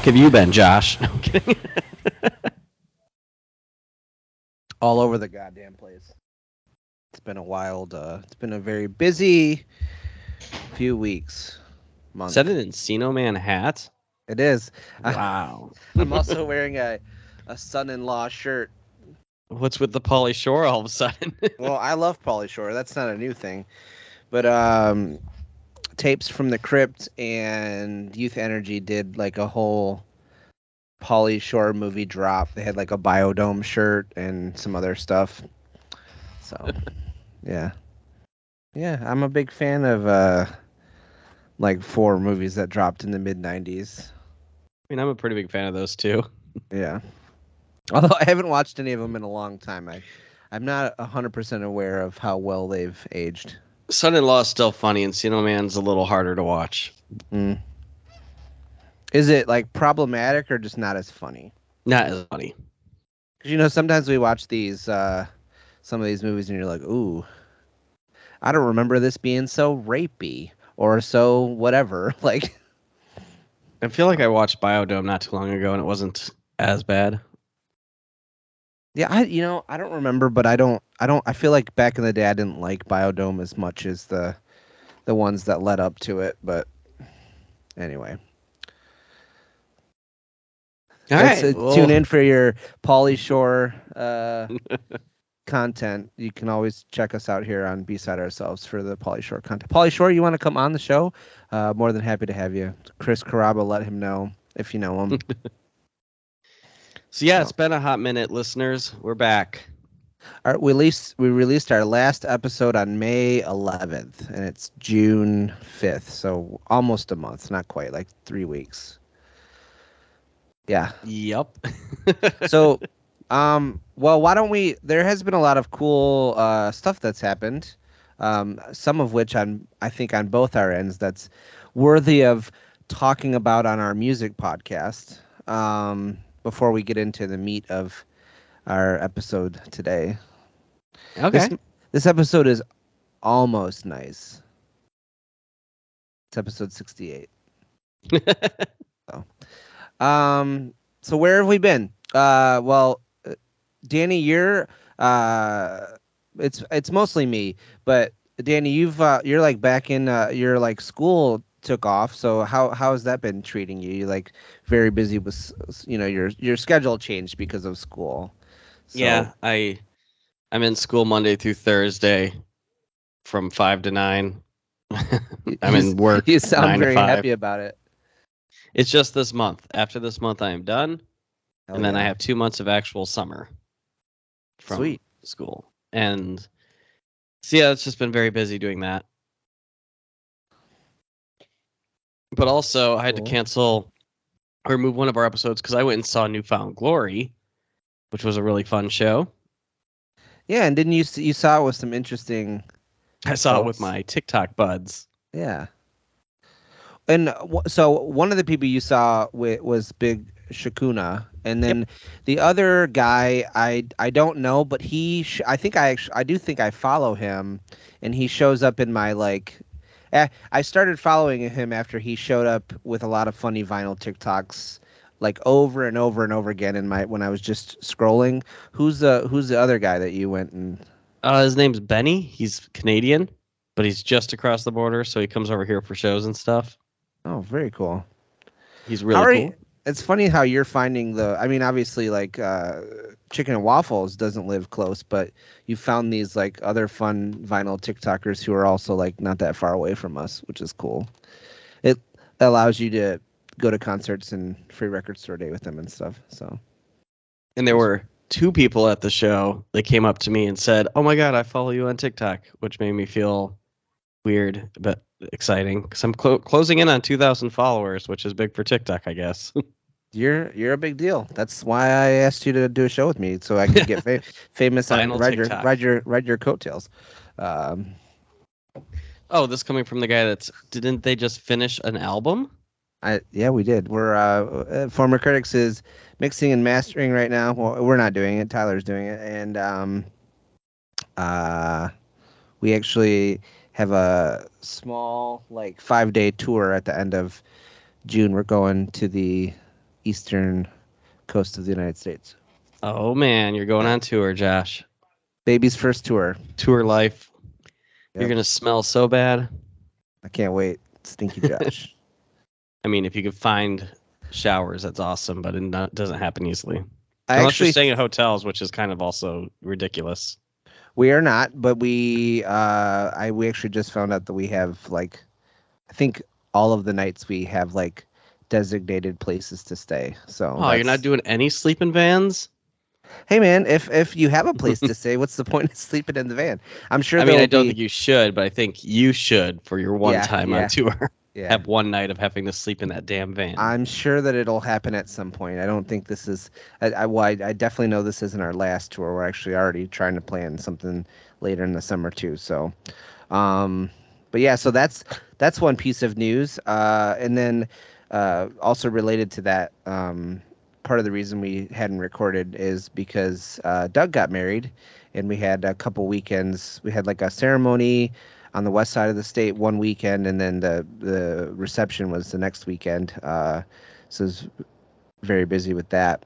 Fuck have you been, Josh? No, I'm kidding. all over the goddamn place. It's been a wild. Uh, it's been a very busy few weeks. Month. Is that an Encino Man hat? It is. Wow. I, am also wearing a a son-in-law shirt. What's with the Pauly Shore all of a sudden? well, I love Pauly Shore. That's not a new thing, but um, tapes from the crypt and Youth Energy did like a whole Pauly Shore movie drop. They had like a Biodome shirt and some other stuff. So, yeah, yeah, I'm a big fan of uh, like four movies that dropped in the mid '90s. I mean, I'm a pretty big fan of those too. Yeah. Although I haven't watched any of them in a long time, I, I'm not 100% aware of how well they've aged. Son-in-Law is still funny, and Encino Man's a little harder to watch. Mm. Is it like problematic or just not as funny? Not as funny. Because you know sometimes we watch these, uh, some of these movies, and you're like, ooh, I don't remember this being so rapey or so whatever. Like, I feel like I watched Biodome not too long ago, and it wasn't as bad. Yeah, I you know I don't remember, but I don't I don't I feel like back in the day I didn't like Biodome as much as the the ones that led up to it. But anyway, All uh, well, tune in for your Pauly Shore uh, content. You can always check us out here on Beside Ourselves for the Pauly Shore content. Pauly Shore, you want to come on the show? Uh, more than happy to have you. Chris Caraba, let him know if you know him. So yeah, it's been a hot minute, listeners. We're back. Our, we released we released our last episode on May 11th, and it's June 5th, so almost a month, not quite, like three weeks. Yeah. Yep. So, um, well, why don't we? There has been a lot of cool uh, stuff that's happened. Um, some of which on I think on both our ends that's worthy of talking about on our music podcast. Um, before we get into the meat of our episode today. okay. This, this episode is almost nice. It's episode 68. so, Um, so where have we been? Uh, well, uh, Danny, you're uh, it's it's mostly me, but Danny, you've uh, you're like back in uh, your like school took off. So how how has that been treating you? You like very busy with you know your your schedule changed because of school. So, Yeah, I I'm in school Monday through Thursday from five to nine. I'm in work. You sound very happy about it. It's just this month. After this month, I am done, Hell and then I have two months of actual summer from Sweet. school. And so yeah, it's just been very busy doing that. But also, I had Cool. to cancel or move one of our episodes because I went and saw New Found Glory, which was a really fun show. Yeah, and didn't you you saw it with some interesting I saw it with my TikTok buds. Yeah. And w- so one of the people you saw wi- was Big Shakuna, and then the other guy I I don't know, but he sh- I think I actually I do think I follow him, and he shows up in my like. Eh, I started following him after he showed up with a lot of funny vinyl TikToks, like over and over and over again in my when I was just scrolling. Who's the Who's the other guy that you went and? Uh, his name's Benny. He's Canadian, but he's just across the border, so he comes over here for shows and stuff. Oh, very cool. He's really are cool. It's funny how you're finding the. I mean, obviously, like uh, chicken and waffles doesn't live close, but you found these like other fun vinyl TikTokers who are also like not that far away from us, which is cool. It allows you to go to concerts and free record store day with them and stuff. So And there were two people at the show that came up to me and said, "Oh my god, I follow you on TikTok," which made me feel weird but exciting because I'm clo- closing in on 2,000 followers, which is big for TikTok, I guess. you're you're a big deal. That's why I asked you to do a show with me so I could get fa- famous on ride your TikTok. ride your ride your coattails. Um, oh, this coming from the guy that's didn't they just finish an album? I yeah, we did. We're uh, uh former critics is mixing and mastering right now. Well, we're not doing it. Tyler's doing it, and um, uh, we actually have a small like five day tour at the end of June we're going to the eastern coast of the United States. Oh man, you're going on tour, Josh. Baby's first tour. Tour life. Yep. You're gonna smell so bad. I can't wait. Stinky Josh. I mean, if you could find showers, that's awesome, but it not, doesn't happen easily. I Unless actually you're staying at hotels, which is kind of also ridiculous. We are not, but we uh I we actually just found out that we have like I think all of the nights we have like designated places to stay. So Oh, you're not doing any sleeping vans? Hey man, if if you have a place to stay, what's the point of sleeping in the van? I'm sure I mean, I don't be, think you should, but I think you should for your one Yeah, time yeah. on tour. Yeah. Have one night of having to sleep in that damn van. I'm sure that it'll happen at some point. I don't think this is. I, I, well, I, I definitely know this isn't our last tour. We're actually already trying to plan something later in the summer too. So, um, but yeah, so that's that's one piece of news. Uh, and then uh, also related to that, um, part of the reason we hadn't recorded is because uh, Doug got married, and we had a couple weekends. We had like a ceremony on the west side of the state one weekend, and then the the reception was the next weekend. Uh, so I was very busy with that.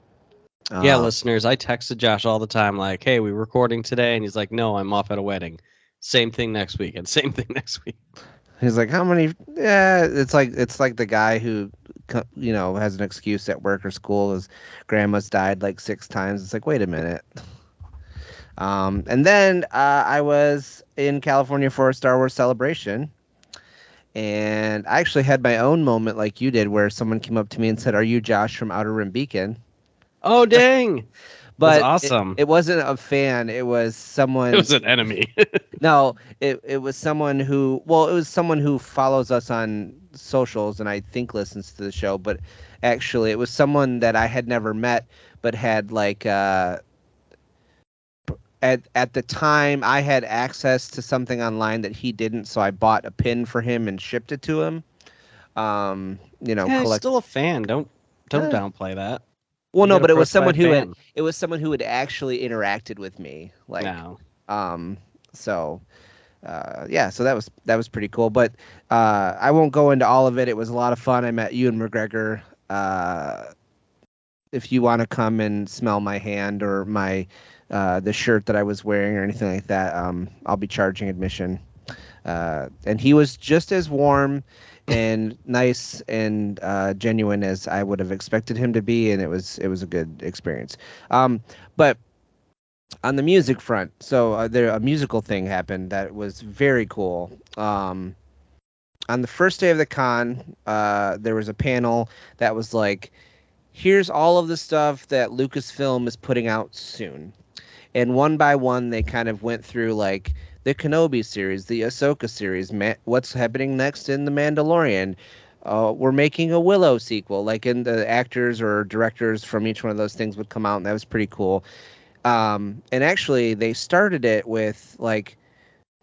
yeah, Uh, listeners, I texted Josh all the time, like, "Hey, we recording today?" And he's like, "No, I'm off at a wedding." Same thing next week, and same thing next week. He's like, how many? Yeah, it's like it's like the guy who, you know, has an excuse at work or school. His grandma's died like six times. It's like, wait a minute. Um, and then uh, I was in California for a Star Wars celebration, and I actually had my own moment like you did, where someone came up to me and said, "Are you Josh from Outer Rim Beacon?" Oh dang! But That's it- awesome. It, wasn't a fan. It was someone. It was an enemy. No, it it was someone who well, it was someone who follows us on socials and I think listens to the show, but actually it was someone that I had never met but had like uh at at the time I had access to something online that he didn't, so I bought a pin for him and shipped it to him. Um, you know, yeah, collect still a fan. Don't don't Eh. downplay that. Well, You no, but it was approached by a someone who had it was someone who had actually interacted with me like no. um so uh yeah so that was that was pretty cool but uh i won't go into all of it it was a lot of fun i met Ewan mcgregor uh if you want to come and smell my hand or my uh the shirt that i was wearing or anything like that um i'll be charging admission. Uh and he was just as warm and nice and uh genuine as i would have expected him to be and it was it was a good experience. Um but on the music front, so uh, there a musical thing happened that was very cool. Um, on the first day of the con, uh, there was a panel that was like, "Here's all of the stuff that Lucasfilm is putting out soon," and one by one they kind of went through like the Kenobi series, the Ahsoka series, Ma- what's happening next in the Mandalorian. Uh, we're making a Willow sequel, like, and the actors or directors from each one of those things would come out, and that was pretty cool um and actually they started it with like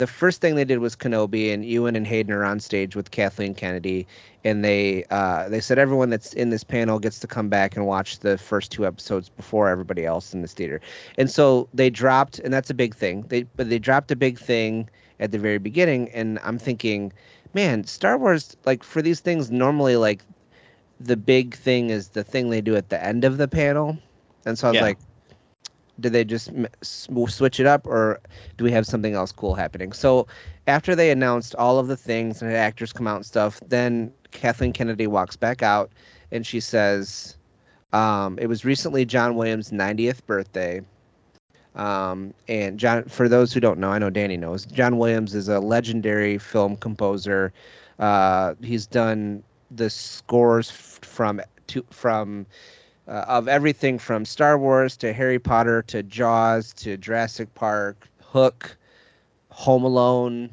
the first thing they did was Kenobi and Ewan and Hayden are on stage with Kathleen Kennedy and they uh they said everyone that's in this panel gets to come back and watch the first two episodes before everybody else in this theater. And so they dropped and that's a big thing. They but they dropped a big thing at the very beginning and I'm thinking, man, Star Wars like for these things normally like the big thing is the thing they do at the end of the panel. And so I was Yeah. like did they just switch it up or do we have something else cool happening? So after they announced all of the things and had actors come out and stuff then kathleen kennedy walks back out and she says um, it was recently john williams 90th birthday. Um, and john for those who don't know i know danny knows john williams is a legendary film composer. Uh, he's done the scores f- from to from uh, of everything from Star Wars to Harry Potter to Jaws to Jurassic Park, Hook, Home Alone,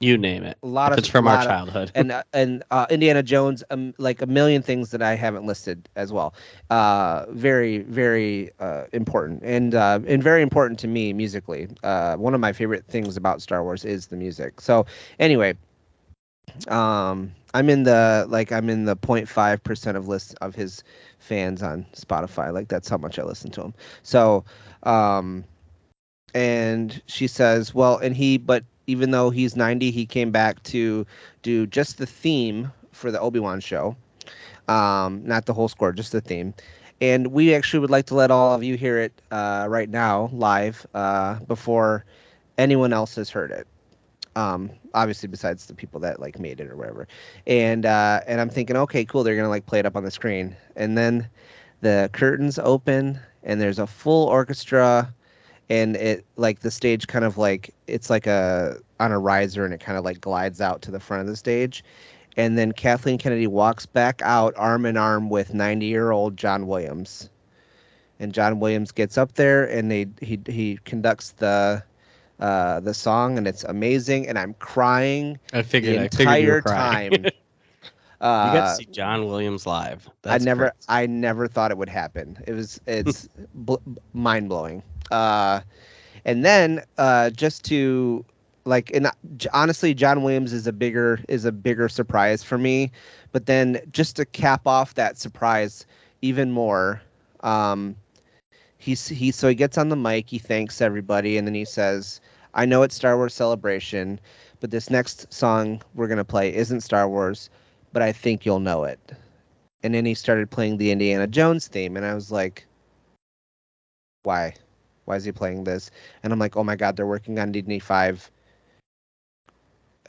You name it. a lot of it's from our lot of- childhood. and uh, and uh, Indiana Jones, um, like a million things that I haven't listed as well. Uh, very very uh, important and uh, and very important to me musically. Uh, one of my favorite things about Star Wars is the music. So anyway, um, I'm in the like I'm in the 0.5 percent of list of his fans on Spotify. Like that's how much I listen to him. So um, and she says, well, and he, but even though he's 90, he came back to do just the theme for the Obi Wan show. Um, not the whole score, just the theme. And we actually would like to let all of you hear it uh, right now, live, uh, before anyone else has heard it. Um, obviously, besides the people that like made it or whatever. And uh, and I'm thinking, okay, cool, they're gonna like play it up on the screen. And then the curtains open, and there's a full orchestra and it like the stage kind of like it's like a on a riser and it kind of like glides out to the front of the stage and then kathleen kennedy walks back out arm in arm with 90 year old john williams and john williams gets up there and they he he conducts the uh the song and it's amazing and i'm crying I figured the I figured you were entire crying. time you got uh, to see John Williams live. I never, crazy. I never thought it would happen. It was, it's bl- mind blowing. Uh, and then uh, just to like, and j- honestly, John Williams is a bigger is a bigger surprise for me. But then just to cap off that surprise even more, um, he's he so he gets on the mic, he thanks everybody, and then he says, "I know it's Star Wars Celebration, but this next song we're gonna play isn't Star Wars." But I think you'll know it and then he started playing the Indiana Jones theme, and I was like, "Why? Why is he playing this?" And I'm like, "Oh my God, they're working on Disney Five.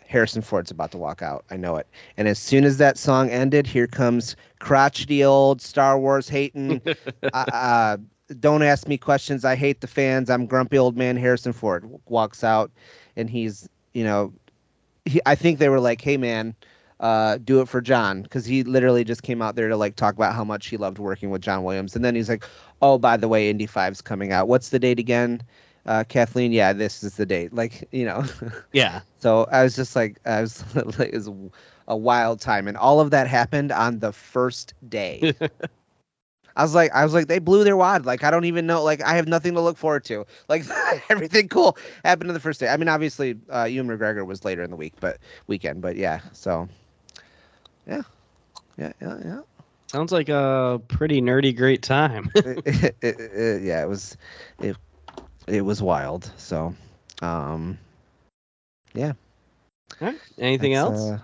Harrison Ford's about to walk out. I know it." And as soon as that song ended, here comes crotchety old Star Wars hating. uh, uh, don't ask me questions. I hate the fans. I'm grumpy old man Harrison Ford walks out, and he's you know, he, I think they were like, "Hey man." uh, do it for John because he literally just came out there to like talk about how much he loved working with John Williams, and then he's like, "Oh, by the way, Indy 5's coming out. What's the date again, uh, Kathleen? Yeah, this is the date." Like, you know, yeah. so I was just like, I was like, it was a wild time, and all of that happened on the first day. I was like, I was like, they blew their wad. Like, I don't even know. Like, I have nothing to look forward to. Like, everything cool happened in the first day. I mean, obviously, uh, Ewan McGregor was later in the week, but weekend. But yeah, so yeah, yeah, yeah, yeah. Sounds like a pretty nerdy great time. it, it, it, yeah, it was, it, it was wild. So, um, yeah. All right. Anything That's, else? uh,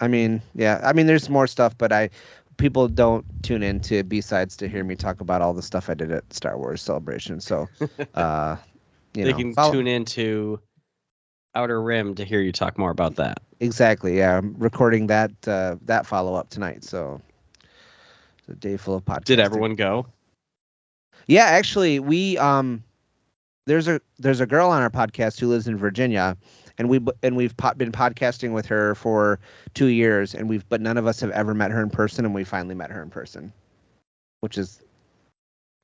I mean, yeah. I mean, there's more stuff, but I people don't tune in to B sides to hear me talk about all the stuff I did at Star Wars Celebration. So, uh, you they know, can follow- tune into Outer Rim to hear you talk more about that. exactly. Yeah, I'm recording that uh, that follow up tonight. So, it's a day full of podcasts. Did everyone go? Yeah, actually, we um, there's a there's a girl on our podcast who lives in Virginia, and we and we've po- been podcasting with her for two years, and we've but none of us have ever met her in person, and we finally met her in person, which is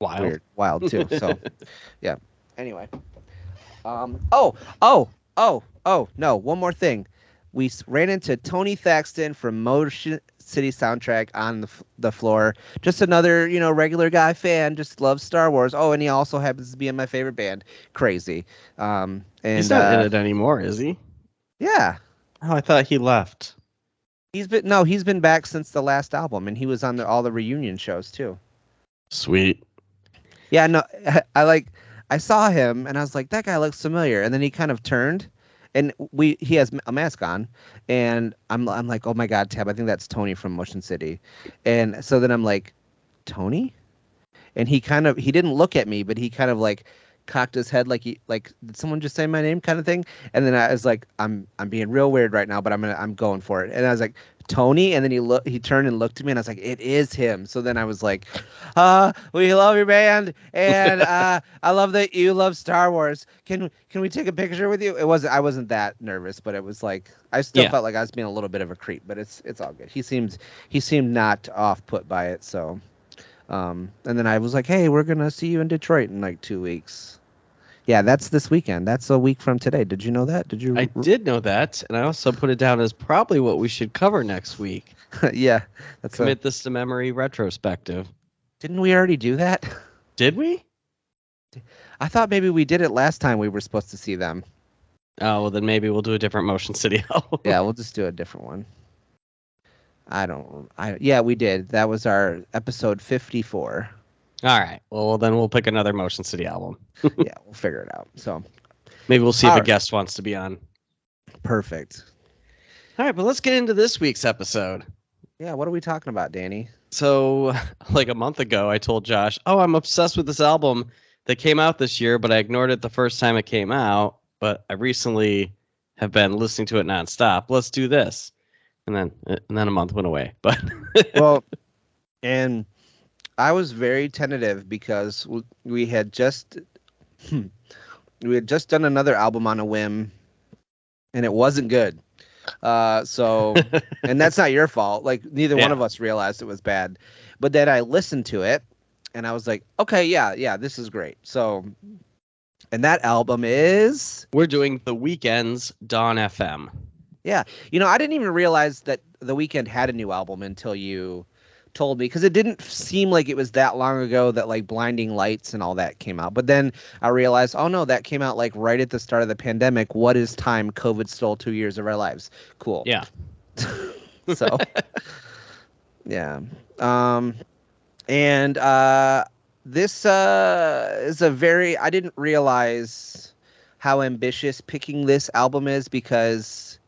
Wild. weird, wild too. So, yeah. Anyway, um, oh, oh, oh, oh, no, one more thing. We ran into Tony Thaxton from Motion City Soundtrack on the f- the floor. Just another, you know, regular guy fan, just loves Star Wars. Oh, and he also happens to be in my favorite band. Crazy. Um, and He's not in uh, it anymore, is he? yeah, Oh, I thought he left. he's been no, he's been back since the last album, and he was on the, all the reunion shows too. Sweet. Yeah, no, I like I saw him and I was like, that guy looks familiar, and then he kind of turned, and we he has a mask on, and I'm I'm like, oh my god, Tab, I think that's Tony from Motion City, and so then I'm like, Tony, and he kind of he didn't look at me, but he kind of like cocked his head like he like did someone just say my name kind of thing? And then i was like i'm i'm being real weird right now but i'm gonna i'm going for it. And i was like tony? And then he looked he turned and looked at me and i was like it is him. So then i was like uh we love your band and uh i love that you love star wars. Can can we take a picture with you? It wasn't i wasn't that nervous but it was like i still Yeah. felt like i was being a little bit of a creep but it's it's all good. He seemed he seemed not off put by it so um and then i was like hey we're gonna see you in detroit in like two weeks yeah that's this weekend that's a week from today did you know that did you I did know that, and I also put it down as probably what we should cover next week. yeah that's a, Commit this to memory retrospective. didn't we already do that Did we? i thought maybe we did it last time we were supposed to see them Oh well, then maybe we'll do a different Motion City album. yeah, we'll just do a different one. I don't. I yeah, we did. That was our episode fifty-four. All right. Well, well, then we'll pick another Motion City album. yeah, we'll figure it out. So Maybe we'll see if All a guest wants to be on. perfect. All right, but let's get into this week's episode. Yeah, what are we talking about, Danny? So, like a month ago, I told Josh, "Oh, I'm obsessed with this album that came out this year, but I ignored it the first time it came out. But I recently have been listening to it nonstop. Let's do this." And then, and then a month went away. But well, and I was very tentative because we had just we had just done another album on a whim, and it wasn't good. Uh, so, and that's not your fault. Like neither yeah. one of us realized it was bad, but then I listened to it, and I was like, okay, yeah, yeah, this is great. So, and that album is we're doing the Weeknd's Dawn FM. Yeah, you know, I didn't even realize that the Weeknd had a new album until you told me because it didn't seem like it was that long ago that like blinding lights and all that came out. But then i realized oh no that came out like right at the start of the pandemic. What is time? Covid stole two years of our lives. Cool. Yeah. So yeah. Um and uh this uh is a very i didn't realize how ambitious picking this album is because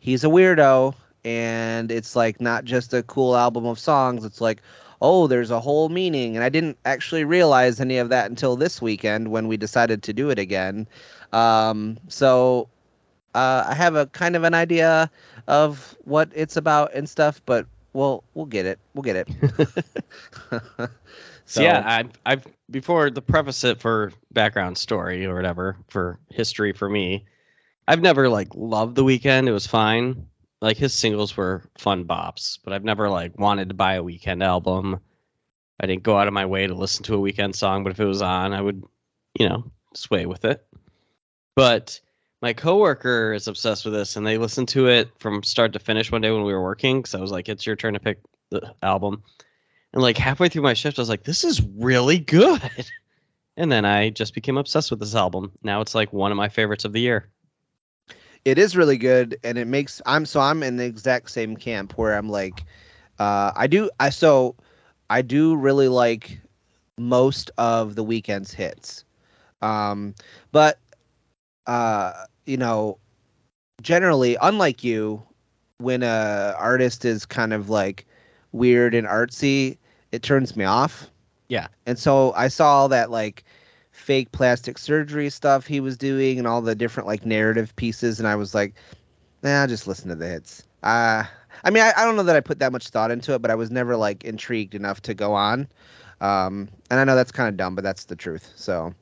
he's a weirdo and it's like not just a cool album of songs it's like oh there's a whole meaning and i didn't actually realize any of that until this Weeknd when we decided to do it again. Um, so uh, i have a kind of an idea of what it's about and stuff but we'll we'll get it we'll get it. So, yeah I, i've before the preface it for background story or whatever for history for me i've never like loved the weekend it was fine like his singles were fun bops, but I've never like wanted to buy a Weeknd album. I didn't go out of my way to listen to a Weeknd song, but if it was on, I would, you know, sway with it. But my coworker is obsessed with this, and they listened to it from start to finish one day when we were working. Because I was like, "It's your turn to pick the album," and like halfway through my shift, I was like, "This is really good," and then I just became obsessed with this album. Now it's like one of my favorites of the year it is really good and it makes i'm so i'm in the exact same camp where i'm like uh i do i so i do really like most of the Weeknd's hits. Um but uh you know generally unlike you when a artist is kind of like weird and artsy it turns me off. Yeah. And so i saw that like fake plastic surgery stuff he was doing and all the different like narrative pieces and I was like, nah, just listen to the hits. Uh I mean I, I don't know that I put that much thought into it, but I was never like intrigued enough to go on. Um and I know that's kind of dumb, but that's the truth. So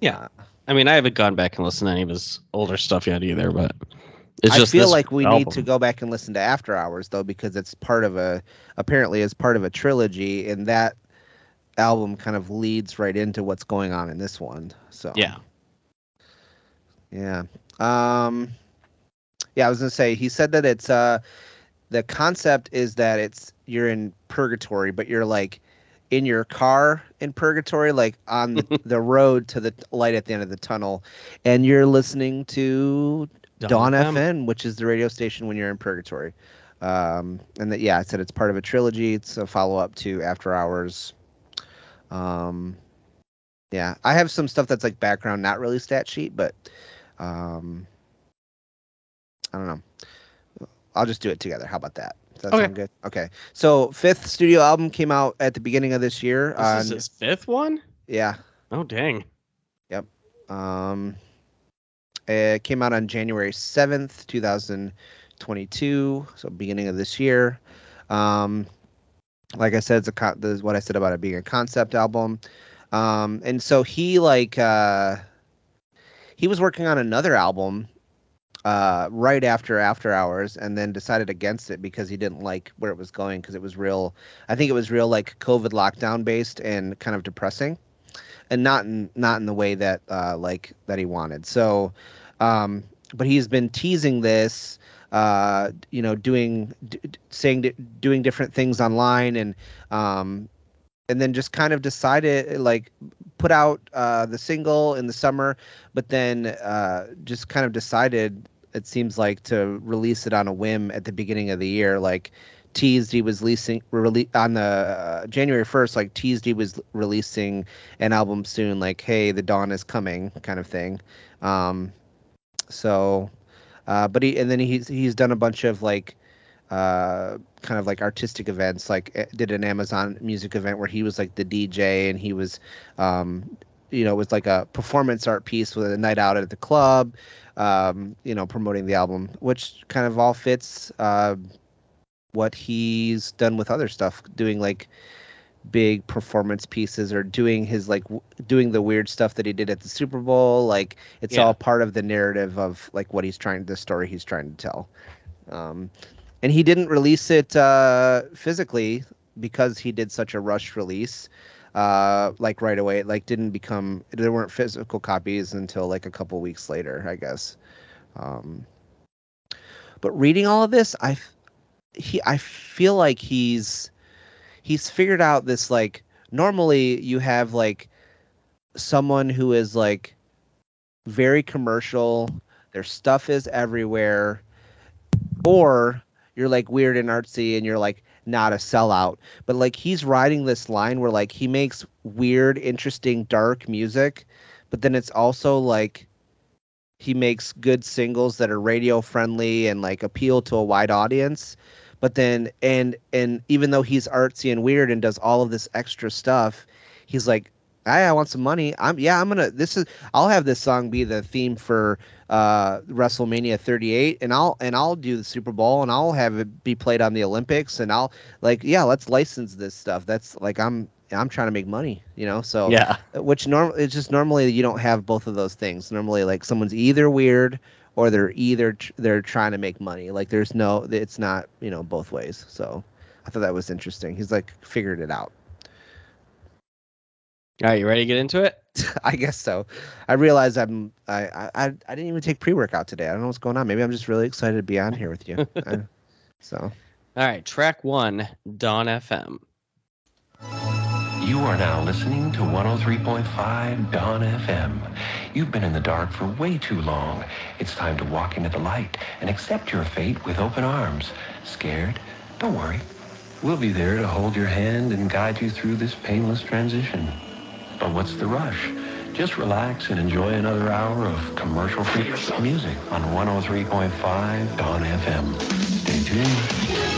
Yeah. Uh, I mean I haven't gone back and listened to any of his older stuff yet either, but it's I feel like we album. need to go back and listen to After Hours though, because it's part of a apparently it's part of a trilogy, and that album kind of leads right into what's going on in this one. So yeah, yeah, um, yeah. I was gonna say he said that it's uh the concept is that it's you're in purgatory, but you're like in your car in purgatory, like on the, the road to the light at the end of the tunnel, and you're listening to Dawn, Dawn FM, which is the radio station when you're in purgatory. Um, and that yeah, I said it's part of a trilogy. It's a follow up to After Hours, um, yeah, I have some stuff that's like background, not really stat sheet, but um, I don't know. I'll just do it together. How about that? Does that okay. sound good? Okay. So fifth studio album came out at the beginning of this year. This on, is his fifth one. Yeah. Oh dang. Yep. Um, it came out on January seventh, two thousand twenty-two. So beginning of this year. Um, like I said, it's a con- this is what I said about it being a concept album. Um, and so he like uh, he was working on another album uh, right after After Hours, and then decided against it because he didn't like where it was going because it was real. I think it was real like COVID lockdown based and kind of depressing, and not in not in the way that uh, like that he wanted. So, um, but he's been teasing this uh, you know, doing, d- saying, doing different things online, and um, and then just kind of decided like put out uh, the single in the summer, but then uh, just kind of decided it seems like to release it on a whim at the beginning of the year, like teased he was releasing rele- on the uh, January 1st like teased he was releasing an album soon like hey the dawn is coming kind of thing. Um so uh, but he and then he's he's done a bunch of like uh, kind of like artistic events. Like eh, did an Amazon Music event where he was like the DJ and he was, um, you know, it was like a performance art piece with a night out at the club, um, you know, promoting the album, which kind of all fits uh, what he's done with other stuff, doing like big performance pieces or doing his like w- doing the weird stuff that he did at the Super Bowl. Like it's Yeah. all part of the narrative of like what he's trying, the story he's trying to tell. Um, and he didn't release it uh, physically because he did such a rush release. Uh, like right away, it like didn't become there weren't physical copies until like a couple weeks later, I guess. Um, but reading all of this, I he I feel like he's he's figured out this like normally you have like someone who is like very commercial their stuff is everywhere or you're like weird and artsy and you're like not a sellout. But like he's riding this line where like he makes weird interesting dark music but then it's also like he makes good singles that are radio friendly and like appeal to a wide audience but then and and even though he's artsy and weird and does all of this extra stuff he's like hey, I want some money. I'm yeah, I'm gonna this is I'll have this song be the theme for uh WrestleMania 38 and I'll and I'll do the Super Bowl and I'll have it be played on the Olympics and I'll like yeah, let's license this stuff. That's like I'm I'm trying to make money, you know. So Yeah. which norm it's just normally you don't have both of those things. Normally like someone's either weird or they're either tr- they're trying to make money. Like there's no it's not, you know, both ways. So I thought that was interesting. He's like figured it out. All right, you ready to get into it? I guess so. I realize I'm I, I I I didn't even take pre workout today. I don't know what's going on. Maybe I'm just really excited to be on here with you. I- so All right, track one, Dawn FM. You are now listening to 103.5 Dawn FM. You've been in the dark for way too long. It's time to walk into the light and accept your fate with open arms. Scared? Don't worry. We'll be there to hold your hand and guide you through this painless transition. But what's the rush? Just relax and enjoy another hour of commercial-free music on 103.5 Dawn FM. Stay tuned.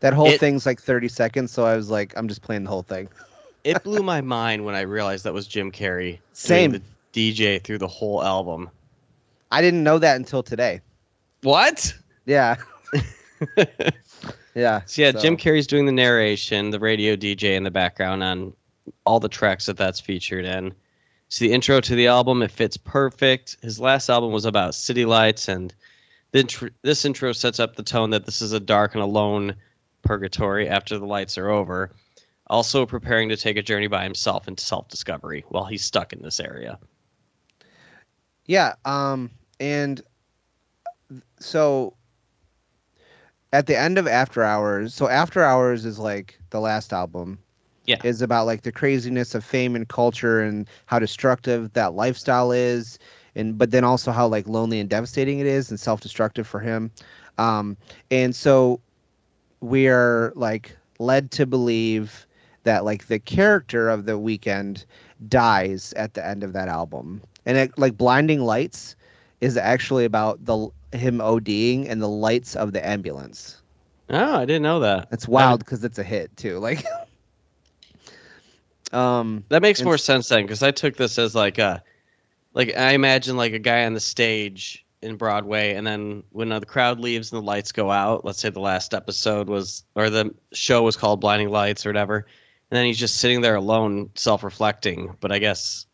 That whole It- thing's like 30 seconds. So I was like, I'm just playing the whole thing. It blew my mind when I realized that was Jim Carrey. Same. doing the DJ through the whole album. I didn't know that until today. What? Yeah, yeah. So yeah, so- Jim Carrey's doing the narration, the radio DJ in the background on all the tracks that that's featured in. So the intro to the album, it fits perfect. His last album was about city lights, and the intro, this intro sets up the tone that this is a dark and alone purgatory after the lights are over. Also preparing to take a journey by himself into self-discovery while he's stuck in this area. Yeah, um, and so at the end of After Hours, so After Hours is like the last album. Yeah. Is about like the craziness of fame and culture and how destructive that lifestyle is and but then also how like lonely and devastating it is and self-destructive for him. Um and so we are like led to believe that like the character of the Weeknd dies at the end of that album and it, like blinding lights is actually about the him ODing and the lights of the ambulance. Oh, I didn't know that. It's wild because it's a hit too. Like, um, That makes more sense then, because I took this as like a, like I imagine like a guy on the stage in Broadway, and then when uh, the crowd leaves and the lights go out, let's say the last episode was or the show was called Blinding Lights or whatever, and then he's just sitting there alone, self-reflecting. But I guess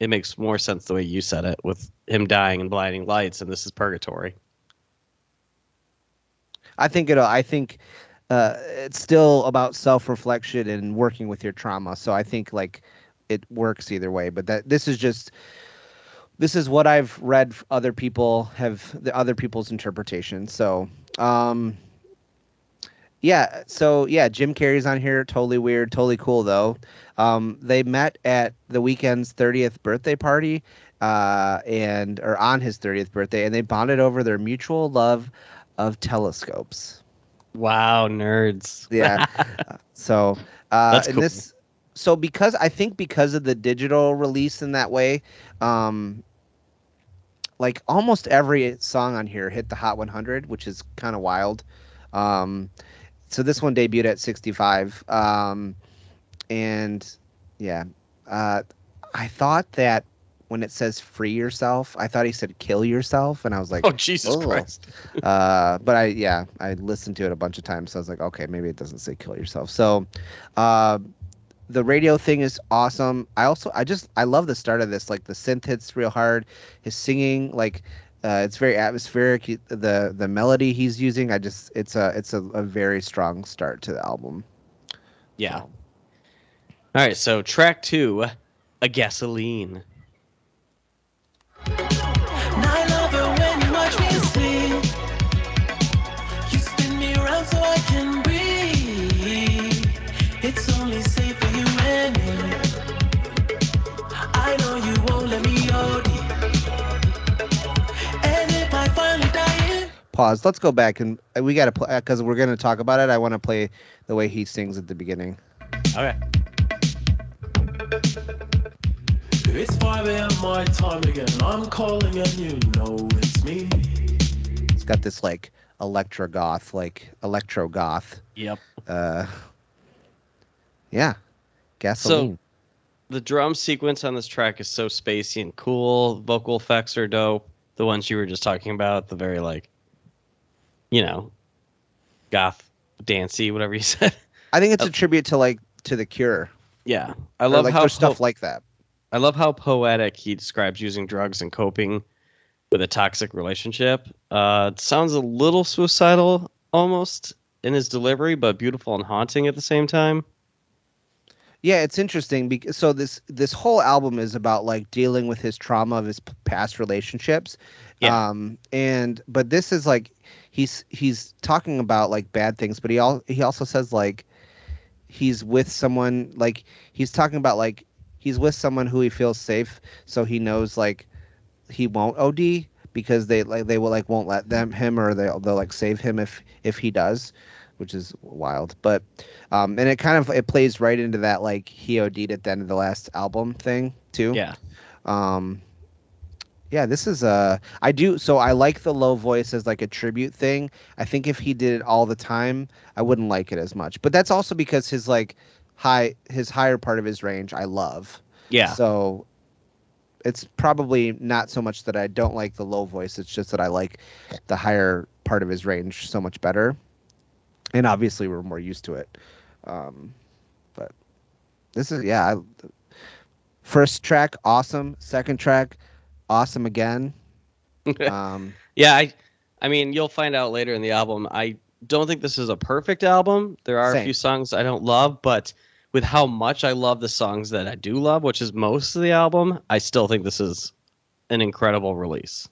it makes more sense the way you said it, with him dying and blinding lights, and this is purgatory. I think it'll. I think uh, it's still about self-reflection and working with your trauma. So I think like it works either way. But that this is just this is what I've read. Other people have the other people's interpretation. So um, yeah. So yeah, Jim Carrey's on here. Totally weird. Totally cool though. Um, they met at the Weeknd's 30th birthday party. Uh, and or on his 30th birthday, and they bonded over their mutual love of telescopes. Wow, nerds. Yeah. so uh, That's and cool. this so because I think because of the digital release in that way, um, like almost every song on here hit the Hot 100, which is kind of wild. Um, so this one debuted at 65. Um, and yeah, uh, I thought that when it says free yourself, I thought he said kill yourself, and I was like, Oh Jesus Oh. Christ! uh, but I yeah, I listened to it a bunch of times, so I was like, okay, maybe it doesn't say kill yourself. So, uh, the radio thing is awesome. I also I just I love the start of this. Like the synth hits real hard. His singing like. Uh, it's very atmospheric. The the melody he's using, I just it's a it's a, a very strong start to the album. Yeah. All right, so track two, a gasoline. Pause. Let's go back and uh, we got to play because we're gonna talk about it. I want to play the way he sings at the beginning. Okay. it's 5 a.m. my time again. I'm calling and you know it's me. It's got this like electro goth, like electro goth. Yep. Uh, yeah, gasoline. So The drum sequence on this track is so spacey and cool. Vocal effects are dope. The ones you were just talking about, the very like, you know, goth, dancey, whatever you said. I think it's a tribute to like to the Cure. Yeah, I Or, love like how stuff po- like that. I love how poetic he describes using drugs and coping with a toxic relationship. Uh, it sounds a little suicidal almost in his delivery, but beautiful and haunting at the same time. Yeah, it's interesting because so this this whole album is about like dealing with his trauma of his p- past relationships. Yeah. Um and but this is like he's he's talking about like bad things, but he all he also says like he's with someone like he's talking about like he's with someone who he feels safe, so he knows like he won't OD because they like they will like won't let them him or they'll they'll like save him if if he does, which is wild. But um and it kind of it plays right into that like he OD'd at the end of the last album thing too. Yeah. Um yeah, this is uh I do so I like the low voice as like a tribute thing. I think if he did it all the time, I wouldn't like it as much. But that's also because his like high his higher part of his range I love. Yeah. So it's probably not so much that I don't like the low voice, it's just that I like the higher part of his range so much better. And obviously we're more used to it. Um but this is yeah, I, first track awesome, second track awesome again. Um Yeah, I I mean, you'll find out later in the album. I don't think this is a perfect album. There are Same. a few songs I don't love, but with how much I love the songs that I do love, which is most of the album, I still think this is an incredible release.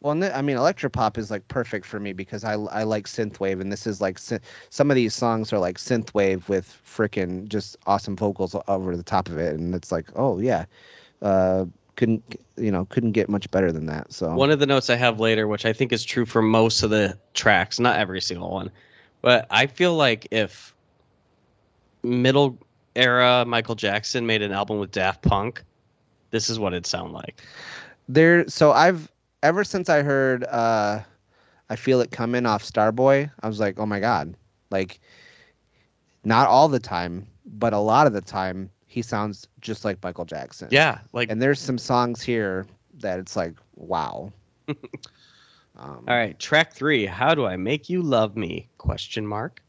Well, th- I mean, electropop is like perfect for me because I I like synthwave, and this is like some of these songs are like synthwave with freaking just awesome vocals over the top of it, and it's like, oh yeah, uh, couldn't you know couldn't get much better than that. So One of the notes I have later, which I think is true for most of the tracks, not every single one, but I feel like if middle era Michael Jackson made an album with Daft Punk, this is what it'd sound like. there, so I've ever since I heard uh, I feel it coming off Starboy, I was like, oh my god, like not all the time, but a lot of the time he sounds just like Michael Jackson. Yeah, like and there's some songs here that it's like wow um, all right, track three. How do I make you love me? Question mark.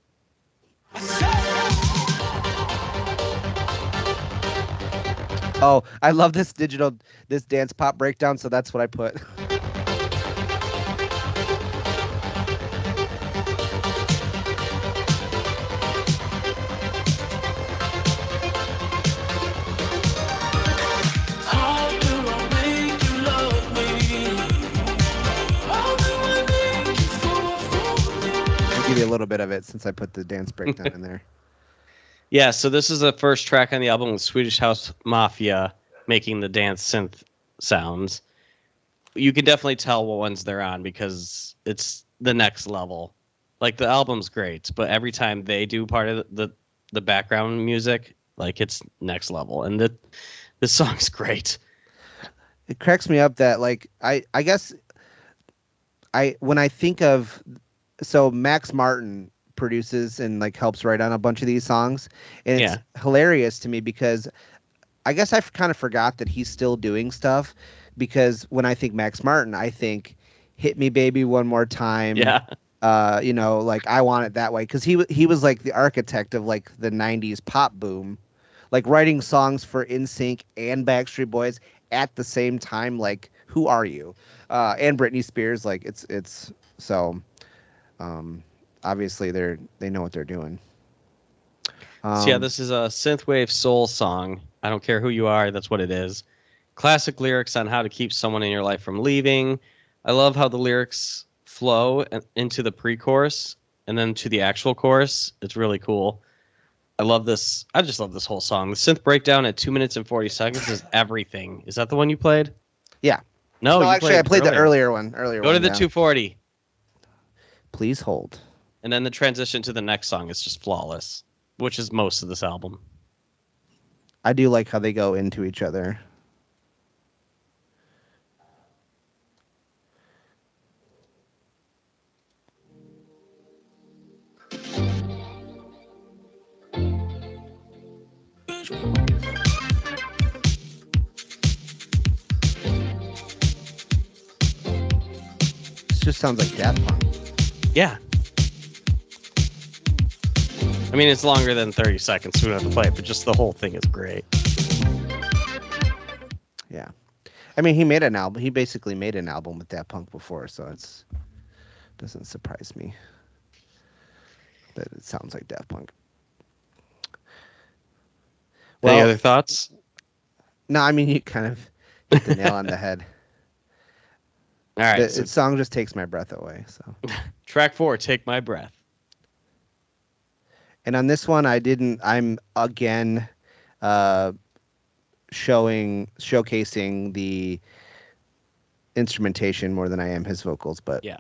oh i love this digital this dance pop breakdown so that's what i put me? i'll give you a little bit of it since i put the dance breakdown in there Yeah, so this is the first track on the album with Swedish House Mafia making the dance synth sounds. You can definitely tell what ones they're on because it's the next level. Like the album's great, but every time they do part of the the, the background music, like it's next level. And the this song's great. it cracks me up that like I I guess I when I think of so Max Martin produces and like helps write on a bunch of these songs and it's hilarious to me because I guess I kind of forgot that he's still doing stuff because when I think Max Martin I think hit me baby one more time Yeah. uh you know like I want it that way cuz he he was like the architect of like the 90s pop boom like writing songs for NSYNC and Backstreet Boys at the same time like who are you uh and Britney Spears like it's it's so um obviously they're they know what they're doing so yeah, Um, this is a synthwave soul song. I don't care who you are, that's what it is. Classic lyrics on how to keep someone in your life from leaving. I love how the lyrics flow into the pre-chorus and then to the actual chorus. It's really cool. I love this. I just love this whole song. The synth breakdown at two minutes and forty seconds is everything. Is that the one you played? Yeah. No, you actually I played the earlier one earlier Go to the yeah. 240, please hold and then the transition to the next song is just flawless, which is most of this album. I do like how they go into each other This just sounds like Daft Punk. Yeah. I mean, it's longer than 30 seconds, so we don't have to play it, but just the whole thing is great. Yeah. I mean, he made an album. He basically made an album with Daft Punk before, so it's doesn't surprise me that it sounds like Daft Punk. Any Well, other thoughts? no, I mean you kind of hit the nail on the head. All right. the so song just takes my breath away. So, track four, Take My Breath. and on this one, I didn't. I'm again uh, showing showcasing the instrumentation more than I am his vocals, but Yeah.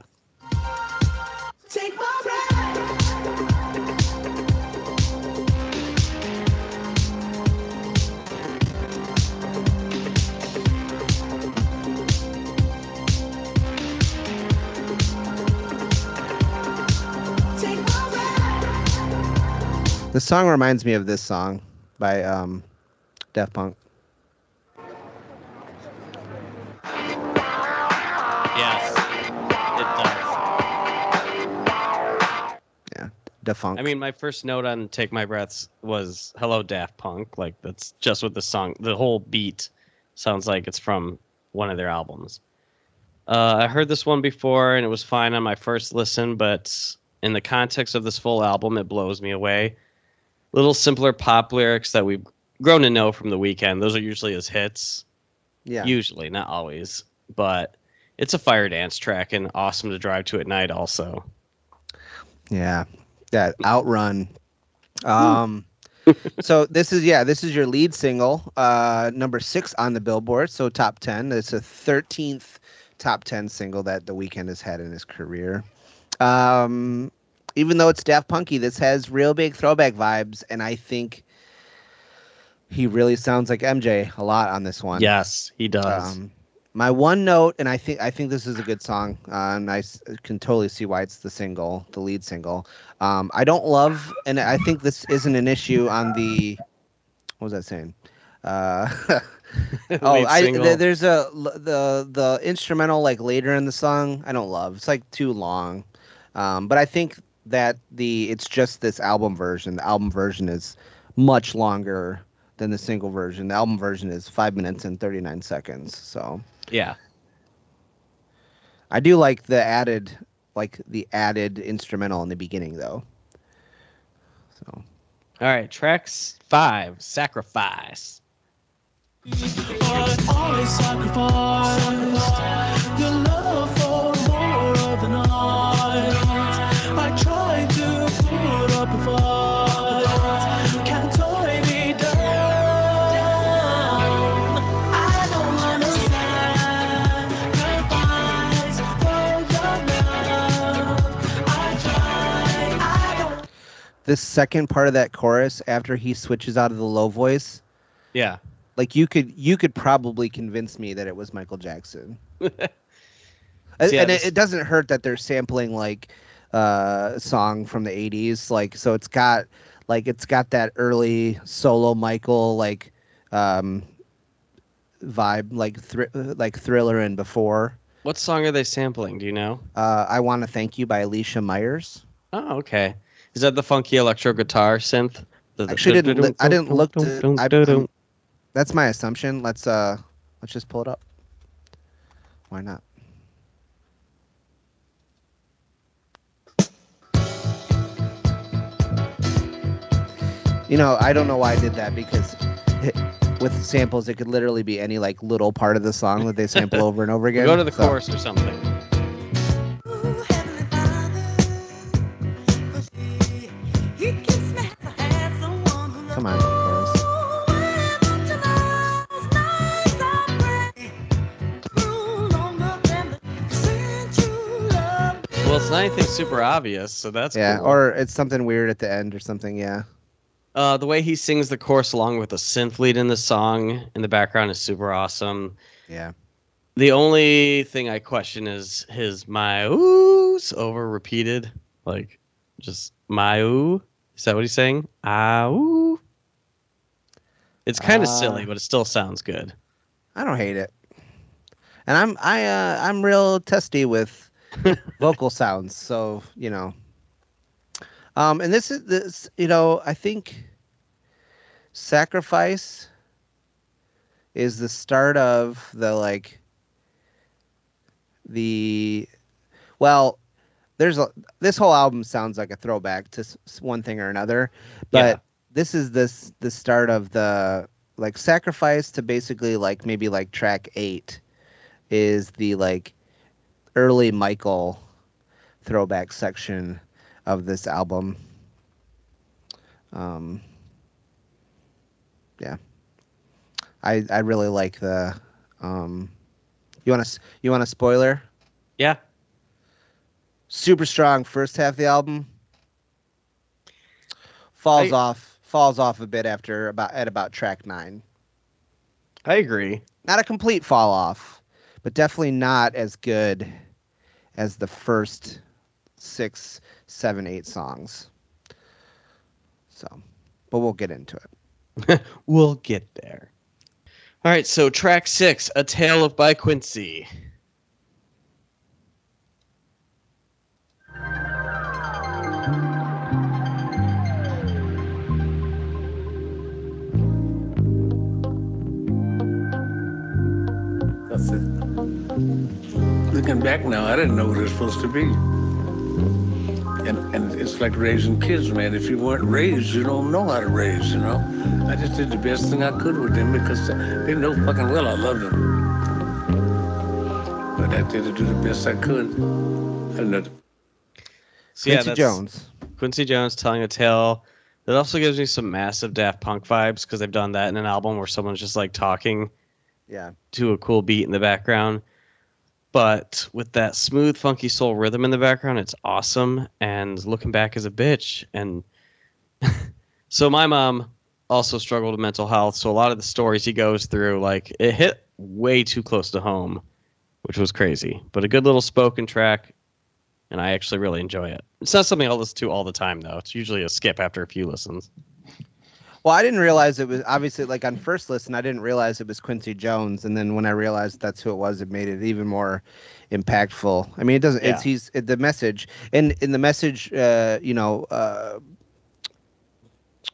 The song reminds me of this song by um, Daft Punk. Yes. It does. Daft Punk. I mean, my first note on Take My Breaths was Hello Daft Punk. Like, that's just what the song, the whole beat sounds like it's from one of their albums. Uh, I heard this one before and it was fine on my first listen, but in the context of this full album, it blows me away. Little simpler pop lyrics that we've grown to know from the Weeknd. Those are usually his hits. yeah. Usually, not always. But it's a fire dance track and awesome to drive to at night, also. Yeah, that outrun. Um, so this is yeah, this is your lead single, uh, number six on the Billboard, so top ten. It's a thirteenth top ten single that the Weeknd has had in his career. Um, even though it's Daft Punky, this has real big throwback vibes, and I think he really sounds like MJ a lot on this one. Yes, he does. Um, my one note, and I think I think this is a good song, uh, and I s- can totally see why it's the single, the lead single. Um, I don't love, and I think this isn't an issue on the. What was that saying? Uh, oh, I th- there's a the the instrumental like later in the song. I don't love. It's like too long, um, but I think that the it's just this album version. The album version is much longer than the single version. The album version is five minutes and thirty nine seconds. So yeah. I do like the added like the added instrumental in the beginning though. So All right, tracks five, Sacrifice. I this second part of that chorus after he switches out of the low voice, Yeah. like you could you could probably convince me that it was Michael Jackson. and Yeah, and it, it doesn't hurt that they're sampling like uh, a song from the 80s like so it's got like it's got that early solo Michael like um vibe like thr- like thriller and before What song are they sampling? Do you know? uh I want to thank you by Alicia Myers. Oh, okay. Is that the funky electro guitar synth? The- the- Actually didn't li- I didn't look to I, I'm- that's my assumption. Let's uh let's just pull it up. Why not? You know, I don't know why I did that because it, with samples it could literally be any like little part of the song that they sample over and over again. Go to the So- chorus or something. Not anything super obvious, so that's yeah, cool. or it's something weird at the end or something. Yeah. Uh, the way he sings the chorus along with a synth lead in the song in the background is super awesome. Yeah. The only thing I question is his my oohs over repeated, like just my ooh. Is that what he's saying? Ah ooh. It's kind of Uh, silly, but it still sounds good. I don't hate it. And I'm I uh I'm real testy with vocal sounds, so you know. Um and this is this you know, I think Sacrifice is the start of the like the well there's a this whole album sounds like a throwback to one thing or another but Yeah. this is this the start of the like sacrifice to basically like maybe like track eight is the like early michael throwback section of this album. Um yeah. I i really like the um you want to you want a spoiler? Yeah. super strong first half of the album. Falls I- off falls off a bit after about at about track nine. I agree. not a complete fall off but definitely not as good as the first six seven eight songs so but we'll get into it We'll get there. All right, so track six, A Tale of by Quincy. Back now, I didn't know what it was supposed to be. And and it's like raising kids, man. If you weren't raised, you don't know how to raise, you know. I just did the best thing I could with them because they know fucking well I loved them. But I did to do the best I could. And that, So yeah, Quincy that's jones Quincy Jones telling a tale. That also gives me some massive Daft Punk vibes because they've done that in an album where someone's just like talking yeah to a cool beat in the background. But with that smooth, funky soul rhythm in the background, it's awesome. And looking back as a bitch. And so my mom also struggled with mental health. So a lot of the stories he goes through, like it hit way too close to home, which was crazy. But a good little spoken track. And I actually really enjoy it. It's not something I'll listen to all the time, though. It's usually a skip after a few listens. Well, I didn't realize it was obviously like on first listen. I didn't realize it was Quincy Jones, and then when I realized that's who it was, it made it even more impactful. I mean, it doesn't. It's he's it, the message, and in the message, uh, you know, uh,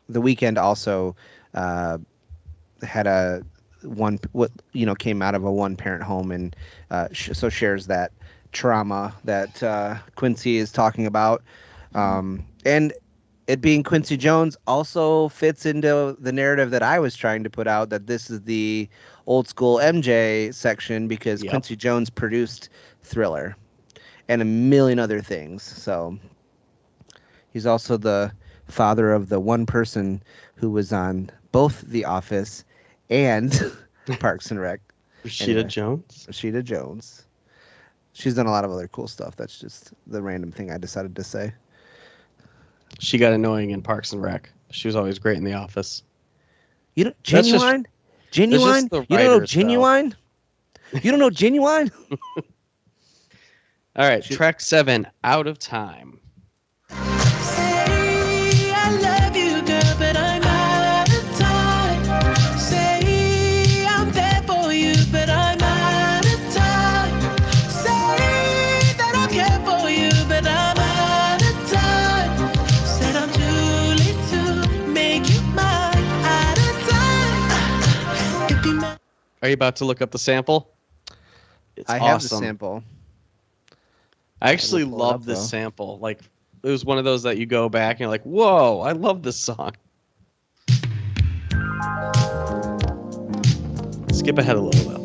the Weeknd also uh, had a one what you know came out of a one parent home, and uh, sh- so shares that trauma that uh, Quincy is talking about, um, and it being Quincy Jones also fits into the narrative that I was trying to put out that this is the old school MJ section because Yep. Quincy Jones produced Thriller and a million other things. So he's also the father of the one person who was on both The Office and Parks and Rec, Rashida Anyway. Jones. Rashida Jones. She's done a lot of other cool stuff. That's just the random thing I decided to say. She got annoying in Parks and Rec. She was always great in The Office. You know, That's just- genuine. Genuine? You don't know writers, though. genuine? You don't know genuine? All right, track seven, out of time. Are you about to look up the sample? It's I have the sample. I actually We'll pull it love up, this though. sample. Like it was one of those that you go back and you're like, whoa, I love this song. Skip ahead a little though.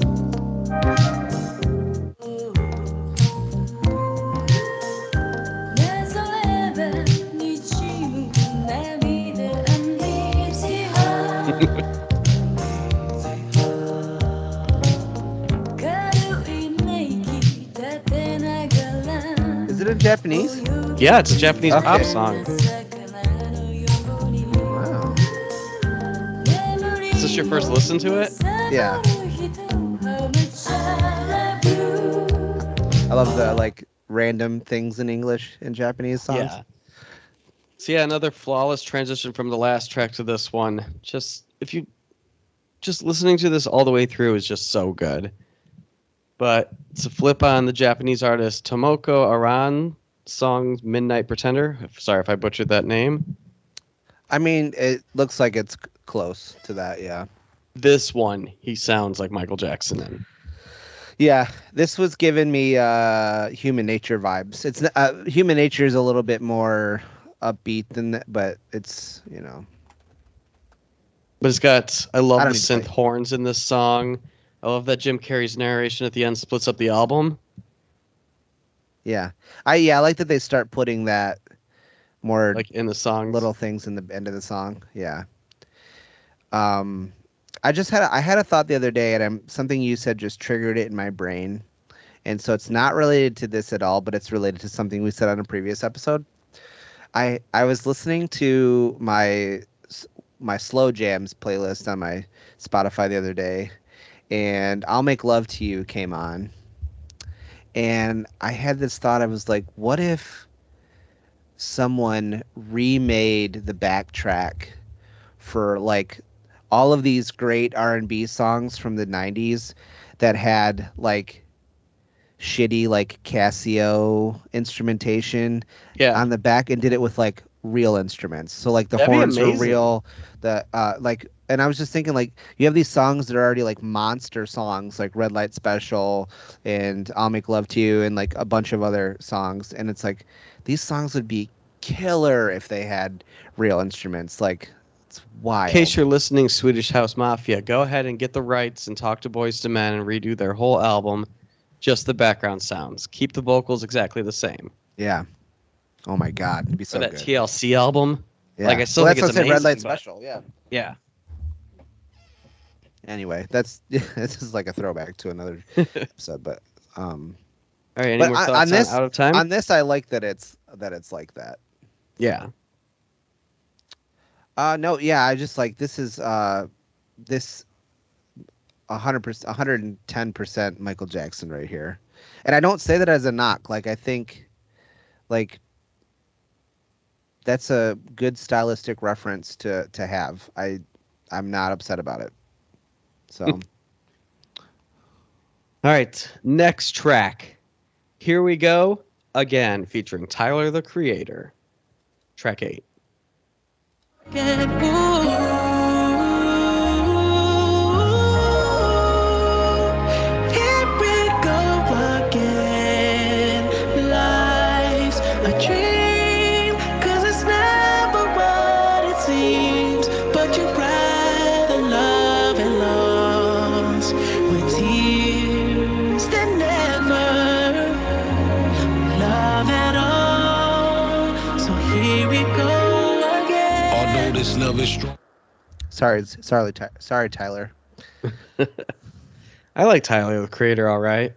It Japanese? Yeah, it's a Japanese Okay. pop song. Wow. Is this your first listen to it? Yeah. I love the like random things in English and Japanese songs. Yeah. So yeah, another flawless transition from the last track to this one. Just if you just listening to this all the way through is just so good. But it's a flip on the Japanese artist Tomoko Aran song Midnight Pretender. Sorry if I butchered that name. I mean, it looks like it's close to that. Yeah. This one he sounds like Michael Jackson in. Yeah, this was giving me uh human nature vibes. It's uh, human nature is a little bit more upbeat than that, but it's, you know. But it's got I love I the don't need to synth play. horns in this song. I love that Jim Carrey's narration at the end splits up the album. Yeah. I yeah, I like that they start putting that more Like in the song little things in the end of the song. Yeah. Um, I just had a, I had a thought the other day, and I'm, something you said just triggered it in my brain, and so it's not related to this at all, but it's related to something we said on a previous episode. I I was listening to my my slow jams playlist on my Spotify the other day, and "I'll Make Love to You" came on, and I had this thought. I was like, what if someone remade the backtrack for like all of these great R&B songs from the 90s that had like shitty like Casio instrumentation yeah. on the back and did it with like real instruments. So like the That'd horns are amazing. real, the uh like and I was just thinking like you have these songs that are already like monster songs like Red Light Special and I'll Make Love to You and like a bunch of other songs and it's like these songs would be killer if they had real instruments like it's wild. In case you're listening, Swedish House Mafia, go ahead and get the rights and talk to Boyz II Men and redo their whole album. Just the background sounds. Keep the vocals exactly the same. yeah. Oh my god, it'd be so For that good. TLC album. yeah. like, I still well, think that's it's saying, Red Light Special, yeah. Yeah. Anyway, that's this is like a throwback to another episode, but um All right. Any more on- thoughts on this- Out of time? on this I like that it's that it's like that. yeah. Uh no, yeah, I just like this is uh this a hundred percent hundred and ten percent Michael Jackson right here. And I don't say that as a knock. Like I think like that's a good stylistic reference to to have. I I'm not upset about it. So All right. Next track. Here we go again, featuring Tyler the Creator. Track eight. Dream, 'cause it's never what it seems. But you'd sorry sorry sorry Tyler. I like Tyler the Creator all right.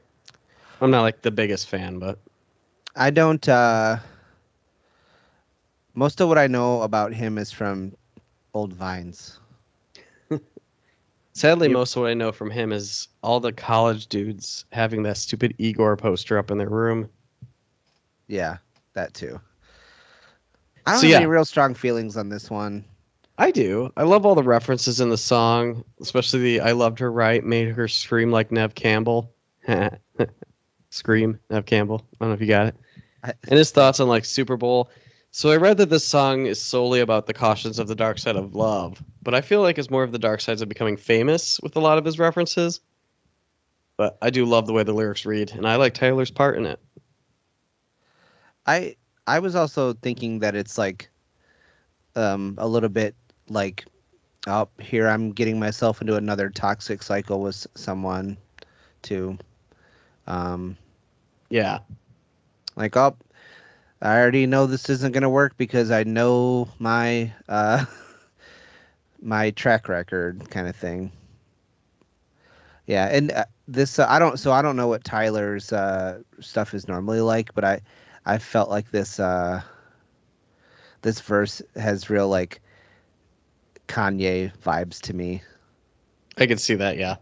I'm not like the biggest fan, but I don't. uh Most of what I know about him is from old vines. Sadly, Yep. most of what I know from him is all the college dudes having that stupid Igor poster up in their room. Yeah, that too. I don't So, have yeah. any real strong feelings on this one. I do. I love all the references in the song, especially the "I loved her right" made her scream like Neve Campbell. scream, Neve Campbell. I don't know if you got it. And his thoughts on like Super Bowl. So I read that this song is solely about the cautions of the dark side of love, but I feel like it's more of the dark sides of becoming famous with a lot of his references. But I do love the way the lyrics read, and I like Tyler's part in it. I I was also thinking that it's like um a little bit like oh here I'm getting myself into another toxic cycle with someone too. Um Yeah. like oh I already know this isn't going to work because I know my uh my track record kind of thing. Yeah, and uh, this uh, I don't so I don't know what Tyler's uh stuff is normally like, but I I felt like this uh this verse has real like Kanye vibes to me. I can see that, yeah.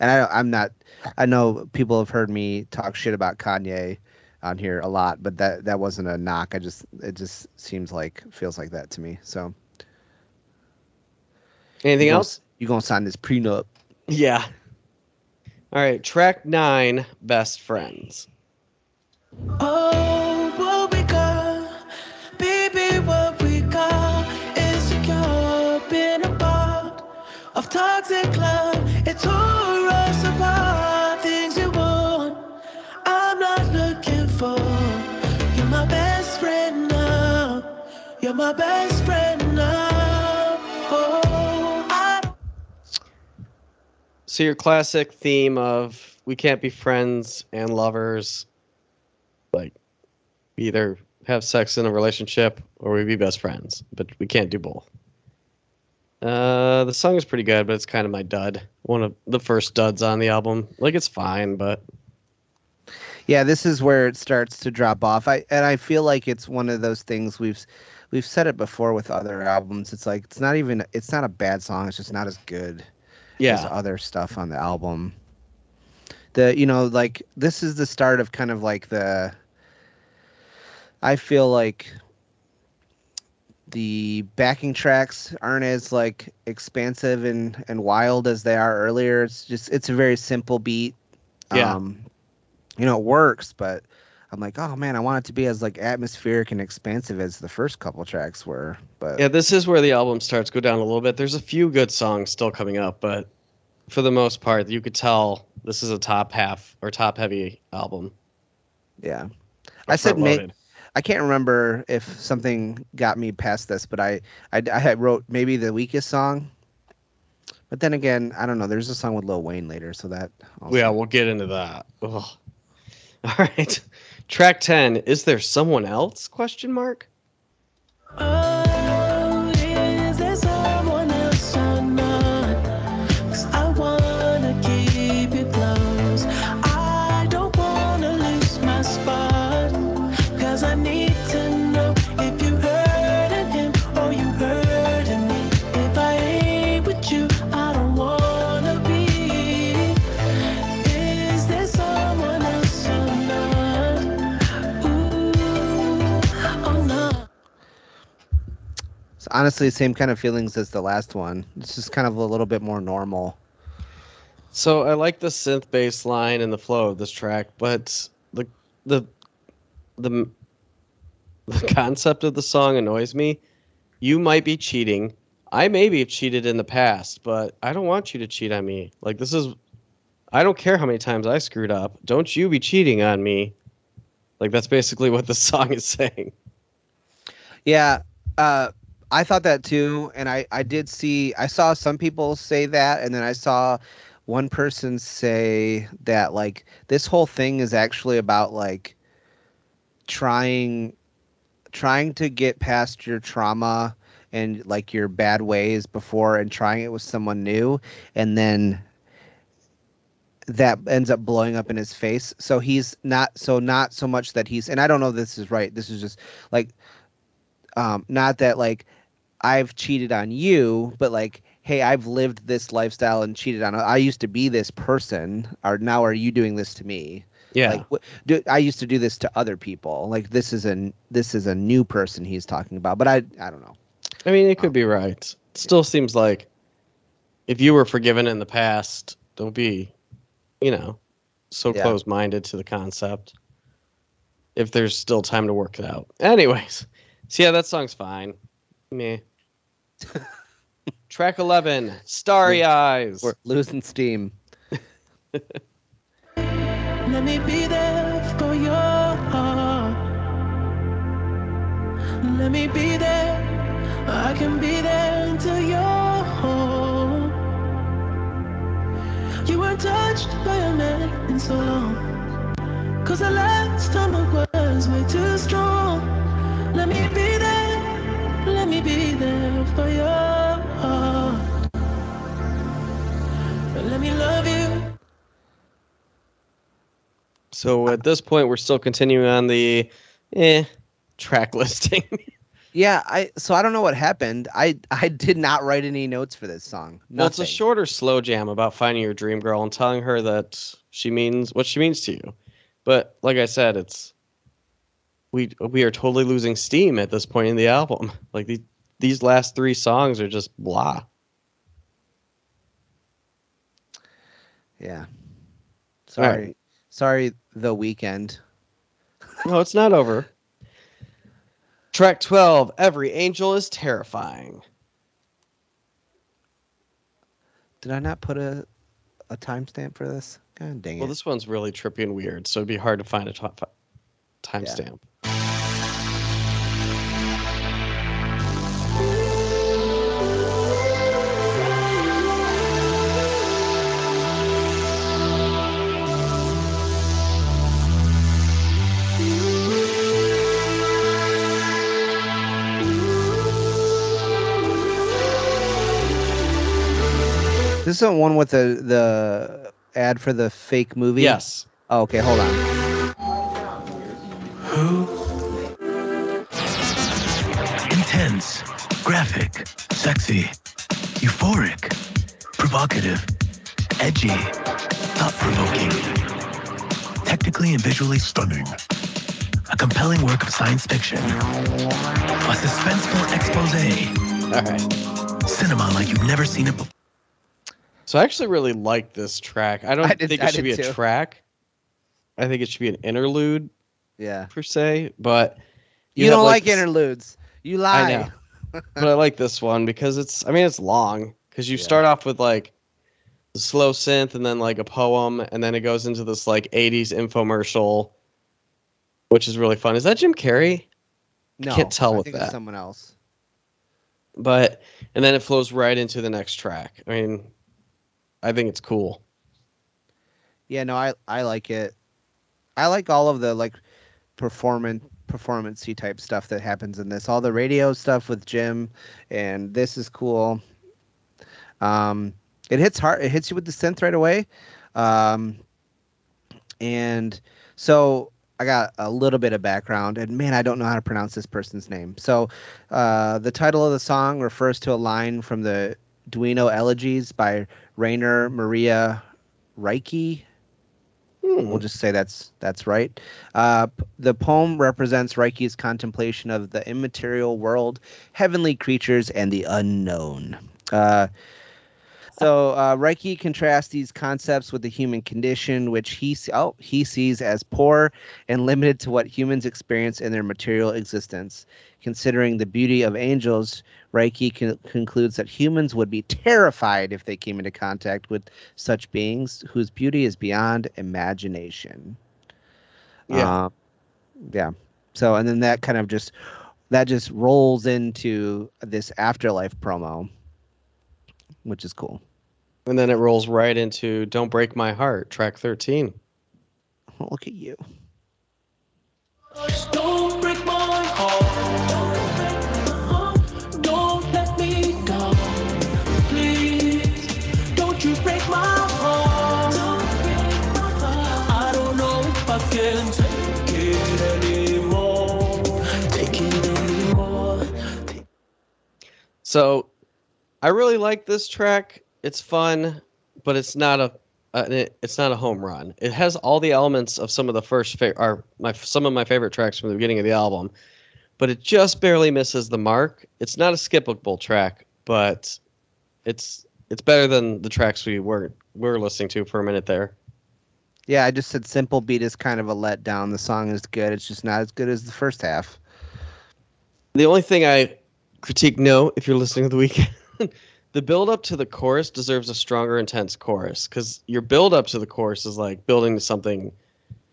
And I I'm not I know people have heard me talk shit about Kanye on here a lot, but that that wasn't a knock. I just it just seems like feels like that to me. So Anything you gonna- else? You gonna sign this prenup? Yeah. All right, track nine, Best Friends. Oh, Oh, So your classic theme of we can't be friends and lovers, like either have sex in a relationship or we be best friends, but we can't do both. Uh, the song is pretty good, but it's kind of my dud. One of the first duds on the album. Like it's fine, but Yeah, this is where it starts to drop off. I and I feel like it's one of those things we've we've said it before with other albums. It's like it's not even it's not a bad song. It's just not as good. as other stuff on the album. The you know like this is the start of kind of like the I feel like the backing tracks aren't as like expansive and and wild as they are earlier. It's just it's a very simple beat. Yeah. Um you know it works, but I'm like, oh man, I want it to be as like atmospheric and expansive as the first couple tracks were. But yeah. This is where the album starts go down a little bit. There's a few good songs still coming up, but for the most part, you could tell this is a top half or top heavy album. yeah. I said ma- Front-loaded. I can't remember if something got me past this, but I, I, I wrote maybe the weakest song. But then again, I don't know. There's a song with Lil Wayne later, so that. Also, Yeah, we'll get into that. Ugh. All right. Track 10, is there someone else? Question mark. Oh, honestly same kind of feelings as the last one. It's just kind of a little bit more normal. So I like the synth bass line and the flow of this track, but the the the the concept of the song annoys me. You might be cheating. I maybe have cheated in the past, but I don't want you to cheat on me. Like this is I don't care how many times I screwed up. Don't you be cheating on me. Like that's basically what the song is saying. Yeah, uh, I thought that too, and I I did see I saw some people say that, and then I saw one person say that like this whole thing is actually about like trying trying to get past your trauma and like your bad ways before and trying it with someone new and then that ends up blowing up in his face. So he's not so not so much that he's and i don't know if this is right this is just like um not that like i've cheated on you but like hey, I've lived this lifestyle and cheated on. I used to be this person. Or now are you doing this to me? Yeah. Like do, I used to do this to other people. Like this is a this is a new person he's talking about. But I I don't know. I mean, it could um, be right. It still seems like if you were forgiven in the past, don't be, you know, so Yeah. close-minded to the concept. If there's still time to work it out. Anyways, so yeah, that song's fine. Meh. Track 11, Starry Eyes. We're losing steam. Let me be there for your heart. Let me be there. I can be there until you're home. You weren't touched by a man in so long. Cause the last time I was way too strong. Let me be there. Let me be there for your heart. Let me love you. So at this point, we're still continuing on the eh track listing. Yeah, I so I don't know what happened. I I did not write any notes for this song. well, it's a Nothing. shorter slow jam about finding your dream girl and telling her that she means what she means to you. But like I said, it's we we are totally losing steam at this point in the album. Like the, these last three songs are just blah. Yeah. Sorry. right. Sorry, the Weeknd. No, it's not over. Track 12, Every Angel is Terrifying. Did I not put a a timestamp for this? God dang it. Well, this one's really trippy and weird, so it'd be hard to find a top timestamp. This is the one with the the ad for the fake movie. Yes. Oh, okay, hold on. Graphic, sexy, euphoric, provocative, edgy, thought provoking, technically and visually stunning. A compelling work of science fiction. A suspenseful expose. All right. Cinema like you've never seen it before. So I actually really like this track. I don't I did- think I it should be did a track. I think it should be an interlude Yeah. per se, but You, have, don't like, this- interludes. You lie. But I like this one because it's I mean it's long because you Yeah. start off with like the slow synth and then like a poem and then it goes into this like 80s infomercial which is really fun. Is that Jim Carrey? No, I can't tell I with think it's that. someone else. But and then it flows right into the next track. I mean I think it's cool. Yeah, no, I I like it. I like all of the like performance performancey type stuff that happens in this. All the radio stuff with Jim, and this is cool. Um, it hits hard. It hits you with the synth right away. Um, and so I got a little bit of background, and man, I don't know how to pronounce this person's name. So, uh, the title of the song refers to a line from the Duino Elegies by Rainer Maria Reiki. Hmm. We'll just say that's that's right. Uh, the poem represents Reiki's contemplation of the immaterial world, heavenly creatures, and the unknown. Uh, so uh, Reiki contrasts these concepts with the human condition, which he oh he sees as poor and limited to what humans experience in their material existence. Considering the beauty of angels, Reiki con- concludes that humans would be terrified if they came into contact with such beings whose beauty is beyond imagination. Yeah. Uh, yeah. So and then that kind of just that just rolls into this afterlife promo, which is cool. And then it rolls right into Don't Break My Heart, track 13. Look at you. Don't break my heart. So I really like this track. It's fun, but it's not a uh, it's not a home run. It has all the elements of some of the first fa- are my some of my favorite tracks from the beginning of the album, but it just barely misses the mark. It's not a skippable track, but it's it's better than the tracks we were we were listening to for a minute there. Yeah, I just said simple beat is kind of a letdown. The song is good. It's just not as good as the first half. The only thing I critique no, if you're listening to the Weeknd, the build up to the chorus deserves a stronger, intense chorus because your build up to the chorus is like building to something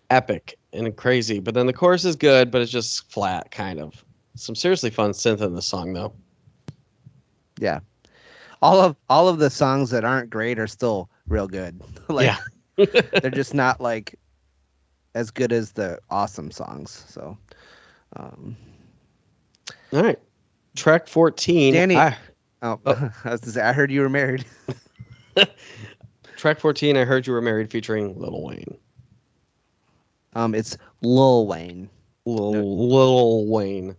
epic and crazy, but then the chorus is good, but it's just flat, kind of. Some seriously fun synth in the song though. Yeah. All of all of the songs that aren't great are still real good. like Yeah. they're just not like as good as the awesome songs. So um All right, track fourteen. Danny- I- oh, Oh. I was say I heard you were married. track fourteen. I heard you were married, featuring Lil Wayne. Um it's Lil Wayne. Lil, Lil Wayne.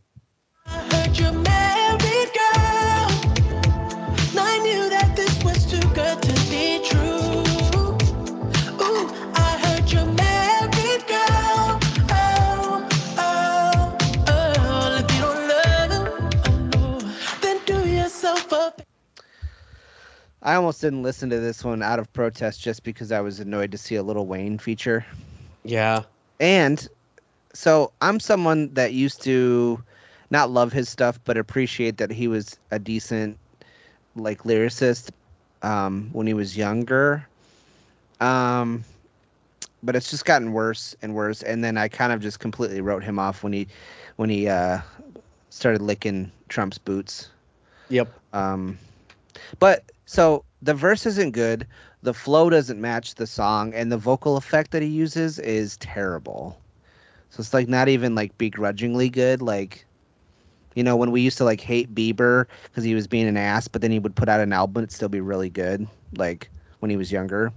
I almost didn't listen to this one out of protest just because I was annoyed to see a Little Wayne feature. Yeah. And so I'm someone that used to not love his stuff, but appreciate that he was a decent like lyricist um, when he was younger. Um, but it's just gotten worse and worse. And then I kind of just completely wrote him off when he when he uh, started licking Trump's boots. Yep. Um, but so the verse isn't good. The flow doesn't match the song, and the vocal effect that he uses is terrible. So it's like not even like begrudgingly good. Like, you know, when we used to like hate Bieber because he was being an ass, but then he would put out an album, it'd still be really good. Like when he was younger.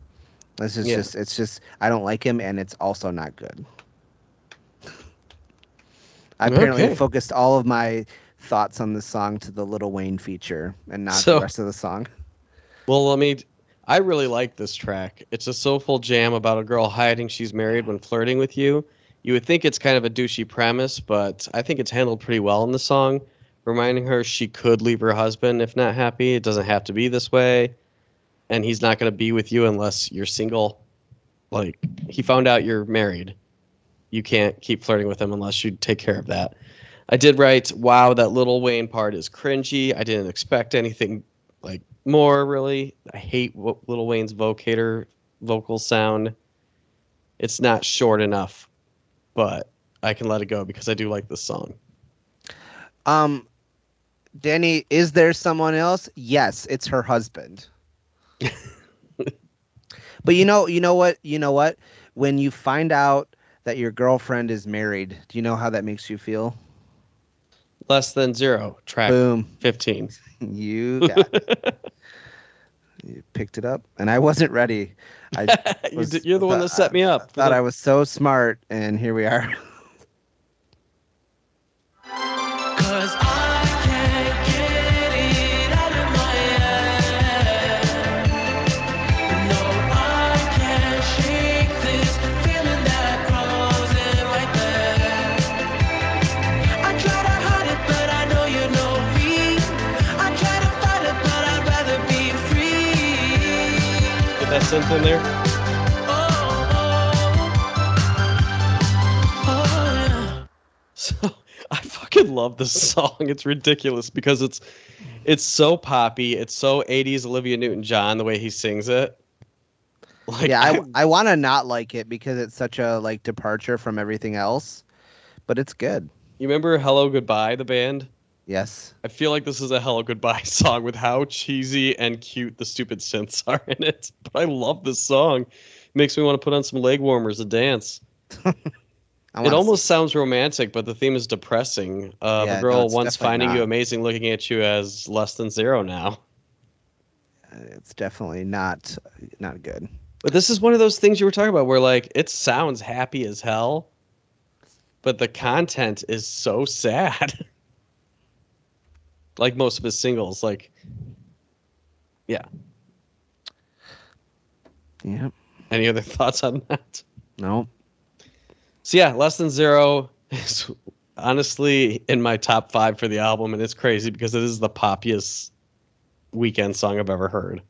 This is Yeah. just, it's just, I don't like him, and it's also not good. I apparently Okay. focused all of my thoughts on the song to the Little Wayne feature and not So- the rest of the song. Well, let me. I really like this track. It's a soulful jam about a girl hiding she's married when flirting with you. You would think it's kind of a douchey premise, but I think it's handled pretty well in the song, reminding her she could leave her husband if not happy. It doesn't have to be this way, and he's not going to be with you unless you're single. Like he found out you're married. You can't keep flirting with him unless you take care of that. I did write, wow, that little Wayne part is cringy. I didn't expect anything like more really. I hate what Little Wayne's vocoder vocal sound. It's not short enough, but I can let it go because I do like this song. Um, Danny, is there someone else? Yes, it's her husband. but you know, you know what, you know what? When you find out that your girlfriend is married, do you know how that makes you feel? Less than zero, track Boom, 15. you got it. you picked it up, and I wasn't ready. I was- You're the one that set me up. thought I was so smart, and here we are. synth in there. Oh, oh. So I fucking love this song. It's ridiculous because it's it's so poppy. It's so 80s Olivia Newton-John the way he sings it. Like yeah, I, I want to not like it because it's such a like departure from everything else, but it's good. you remember Hello Goodbye the band? Yes. I feel like this is a Hello Goodbye song with how cheesy and cute the stupid synths are in it. But I love this song. It makes me want to put on some leg warmers and dance. It almost sounds romantic, but the theme is depressing. Uh, Yeah, the girl it's once finding you amazing, looking at you as less than zero now. it's definitely not not good. But this is one of those things you were talking about where like it sounds happy as hell, but the content is so sad. Like most of his singles, like Yeah. Yeah. Any other thoughts on that? No. So yeah, less than zero is honestly in my top five for the album, and it's crazy because it is the poppiest Weeknd song I've ever heard.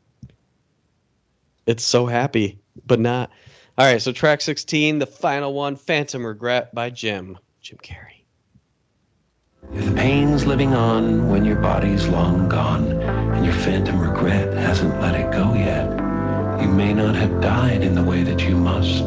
It's so happy, but not. All right, so track 16, the final one, Phantom Regret by Jim. Jim Carrey. If the pain's living on when your body's long gone and your phantom regret hasn't let it go yet, you may not have died in the way that you must.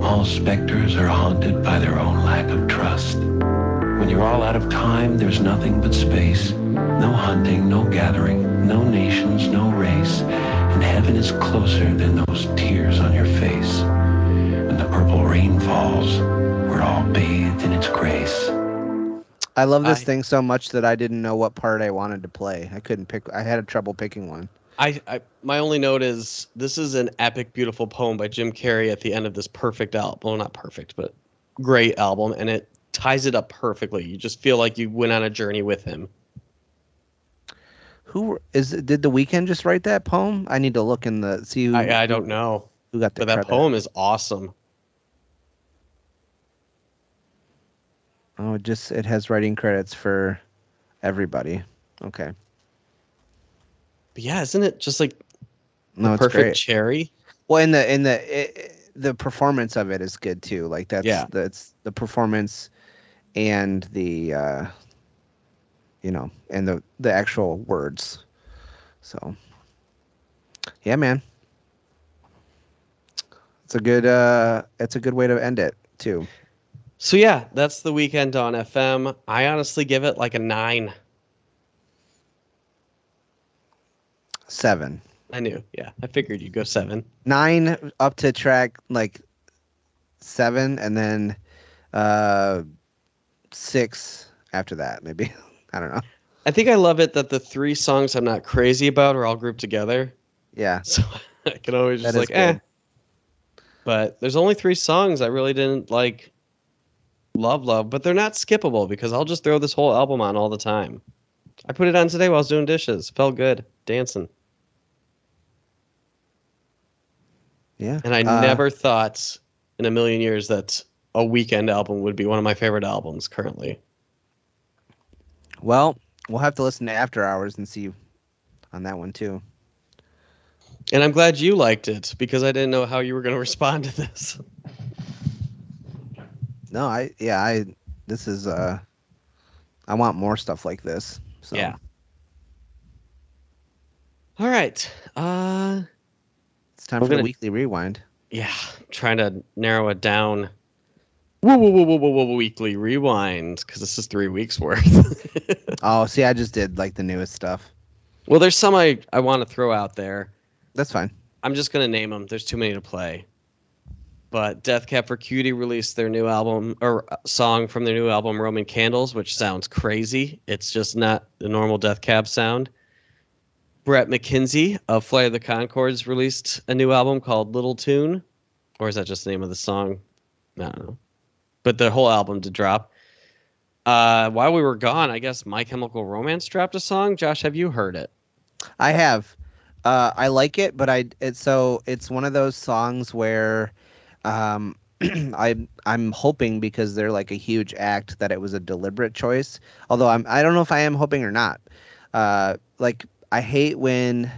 All specters are haunted by their own lack of trust. When you're all out of time, there's nothing but space. No hunting, no gathering, no nations, no race. And heaven is closer than those tears on your face. When the purple rain falls, we're all bathed in its grace. I love this I- thing so much that I didn't know what part I wanted to play. I couldn't pick. I had a trouble picking one. I, I my only note is this is an epic, beautiful poem by Jim Carrey at the end of this perfect album. Well, not perfect, but great album, and it ties it up perfectly. You just feel like you went on a journey with him. Who is? Did the Weeknd just write that poem? I need to look in the see. Who, I, I don't know, who got the but that credit. poem is awesome. Oh, it just it has writing credits for everybody. Okay. But yeah, isn't it just like No, perfect great. cherry? Well, and the in the it, the performance of it is good too. Like that's Yeah. that's the performance and the uh you know and the the actual words. So yeah, man. It's a good uh it's a good way to end it too. So yeah, that's the Weeknd Dawn FM. I honestly give it like a nine. Seven. I knew. Yeah, I figured you'd go seven. Nine up to track like seven and then uh six after that, maybe. I don't know. I think I love it that the three songs I'm not crazy about are all grouped together. Yeah. So I can always just like, eh. But there's only three songs I really didn't like love love, but they're not skippable because I'll just throw this whole album on all the time. I put it on today while I was doing dishes. Felt good. Dancing. Yeah. And I Uh, never thought in a million years that a Weeknd album would be one of my favorite albums currently. Well, we'll have to listen to After Hours and see on that one too. And I'm glad you liked it because I didn't know how you were going to respond to this. No, I yeah, I this is uh I want more stuff like this. So Yeah. All right. Uh it's time for the gonna- weekly rewind. yeah, trying to narrow it down. Whoa, whoa, whoa, whoa, whoa, whoa, weekly rewind because this is three weeks worth. Oh, see, I just did like the newest stuff. well, there's some I, I want to throw out there. That's fine. I'm just gonna name them. There's too many to play. But Death Cab for Cutie released their new album or uh, song from their new album Roman Candles, which sounds crazy. It's just not the normal Death Cab sound. Bret McKenzie of Flight of the Conchords released a new album called Little Tune, or is that just the name of the song? I don't know. But the whole album did drop. Uh, while we were gone, I guess My Chemical Romance dropped a song. Josh, have you heard it? I have. Uh, I like it, but I it's so it's one of those songs where um, I I'm hoping because they're like a huge act that it was a deliberate choice. Although I'm I don't know if I am hoping or not. Uh, like I hate when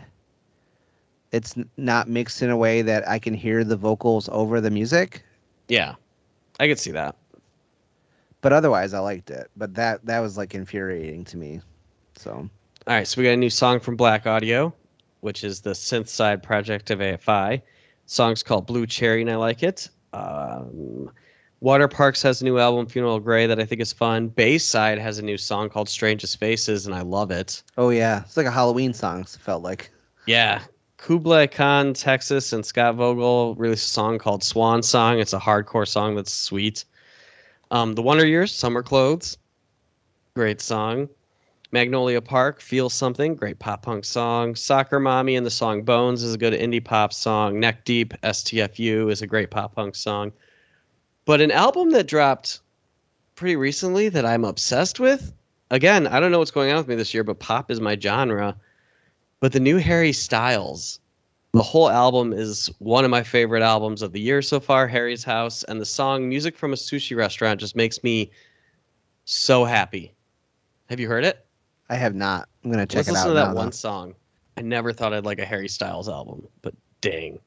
it's not mixed in a way that I can hear the vocals over the music. Yeah, I could see that. But otherwise, I liked it. But that that was like infuriating to me. So All right, so we got a new song from Blaqk Audio, which is the synth side project of AFI. Song's called Blue Cherry, and I like it. Um, Waterparks has a new album, Funeral Gray, that I think is fun. Bayside has a new song called Strangest Faces, and I love it. oh yeah, it's like a Halloween song. It felt like. Yeah. Kublai Khan, Texas, and Scott Vogel released a song called Swan Song. It's a hardcore song that's sweet. Um, the Wonder Years, Summer Clothes, great song. Magnolia Park, Feel Something, great pop punk song. Soccer Mommy and the song Bones is a good indie pop song. Neck Deep, STFU is a great pop punk song. But an album that dropped pretty recently that I'm obsessed with, again, I don't know what's going on with me this year, but pop is my genre But the new Harry Styles, the whole album is one of my favorite albums of the year so far, Harry's House, and the song Music from a Sushi Restaurant just makes me so happy. Have you heard it? I have not. I'm gonna check Let's it listen out. to that now, one though. song. I never thought I'd like a Harry Styles album, but dang.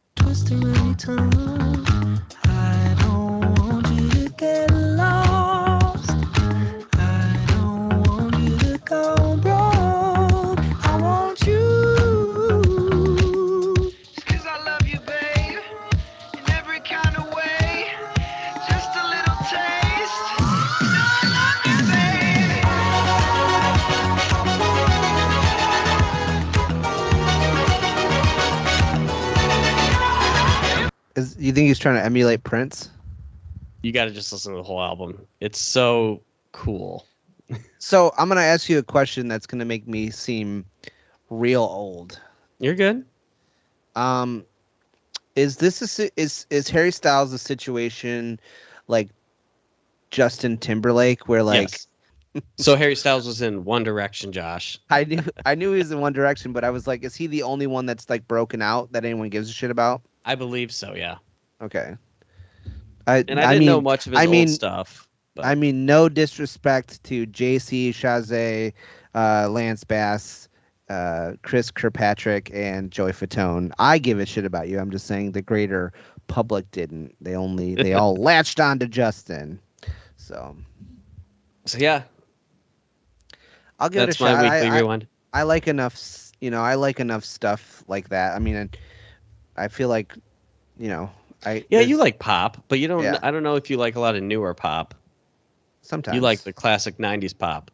Is you think he's trying to emulate Prince? You got to just listen to the whole album. It's so cool. So I'm gonna ask you a question that's gonna make me seem real old. You're good. Um, is this a is is Harry Styles a situation like Justin Timberlake, where like yes. so Harry Styles was in One Direction, Josh. I knew I knew he was in One Direction, but I was like, is he the only one that's like broken out that anyone gives a shit about? I believe so, yeah. Okay. I And I, didn't mean, know much of his I mean- old stuff. But I mean, no disrespect to JC Chasez, uh, Lance Bass, uh, Chris Kirkpatrick, and Joey Fatone. I give a shit about you. I'm just saying the greater public didn't. They only they all latched on to Justin. So so yeah, I'll give that's it a shot. my I- weekly I, rewind. I like enough, you know, I like enough stuff like that. I mean, and I feel like, you know, I Yeah, you like pop, but you don't. Yeah. I don't know if you like a lot of newer pop. sometimes You like the classic '90s pop.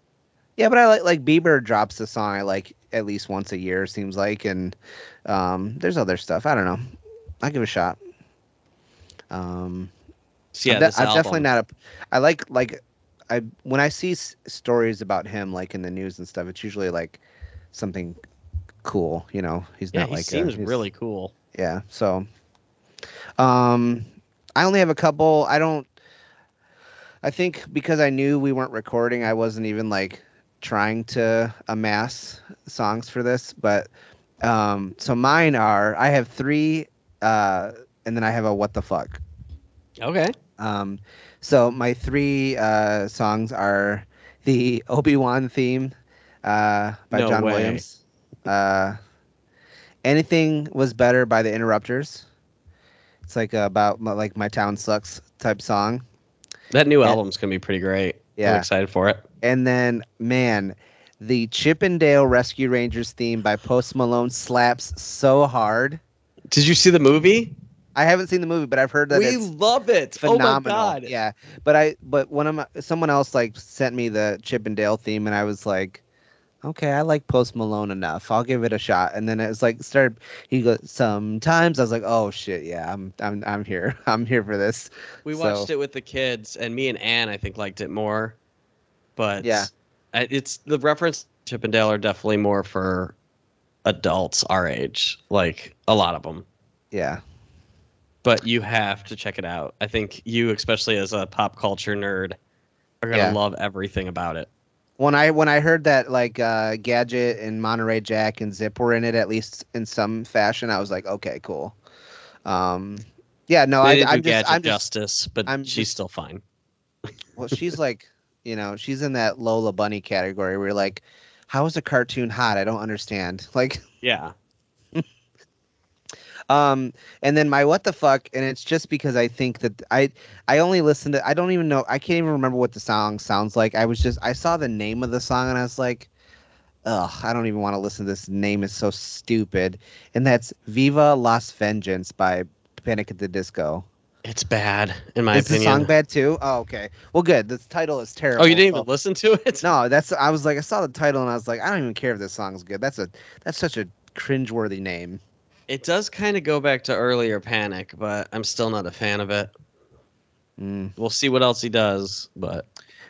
Yeah, but I like like Bieber drops a song I like at least once a year seems like, and um, there's other stuff. I don't know. I give it a shot. Um, So yeah, I'm, de- I'm definitely not a. I like like I when I see s- stories about him like in the news and stuff, it's usually like something cool. You know, he's Yeah, not he like a- seems he's- really cool. Yeah. So, um, I only have a couple. I don't. I think because I knew we weren't recording, I wasn't even like trying to amass songs for this. But um, so mine are. I have three, uh, and then I have a what the fuck. Okay. Um, so my three uh, songs are the Obi Wan theme uh, by No John way. Williams. Uh, Anything was better by the Interrupters. It's like about like my town sucks type song. That new Yeah. album's gonna be pretty great. Yeah. I'm excited for it. And then man, the Chip 'n Dale Rescue Rangers theme by Post Malone slaps so hard. Did you see the movie? I haven't seen the movie, but I've heard that we love it. phenomenal. Oh my god. Yeah, but I but one of my someone else like sent me the Chip and Dale theme, and I was like, okay, I like Post Malone enough. I'll give it a shot. And then it was like started. He goes sometimes. I was like, oh shit, yeah, I'm I'm I'm here. I'm here for this. We So- watched it with the kids, and me and Anne I think, liked it more. But Yeah. It's the reference to Chip and Dale are definitely more for adults our age, like a lot of them. Yeah, But you have to check it out. I think you, especially as a pop culture nerd, are gonna Yeah. love everything about it. When I when I heard that like uh, Gadget and Monterey Jack and Zip were in it at least in some fashion, I was like, okay, cool. Um, yeah, no, they I, do just Gadget I'm just justice, but I'm she's just- still fine. well, she's like, you know, she's in that Lola Bunny category where you're like, how is a cartoon hot? I don't understand. Like, Yeah. Um, and then my what the fuck, and it's just because I think that I I only listened to I don't even know I can't even remember what the song sounds like. I was just I saw the name of the song and I was like, ugh, I don't even want to listen to this. Name is so stupid, and that's Viva Las Vengeance by Panic at the Disco. It's bad, in my is opinion. the song bad too? Oh, okay. Well, good. The title is terrible. oh, you didn't so- even listen to it? No, that's I was like I saw the title and I was like I don't even care if this song's good. That's a that's such a cringeworthy name. It does kind of go back to earlier Panic, but I'm still not a fan of it. Mm. We'll see what else he does, but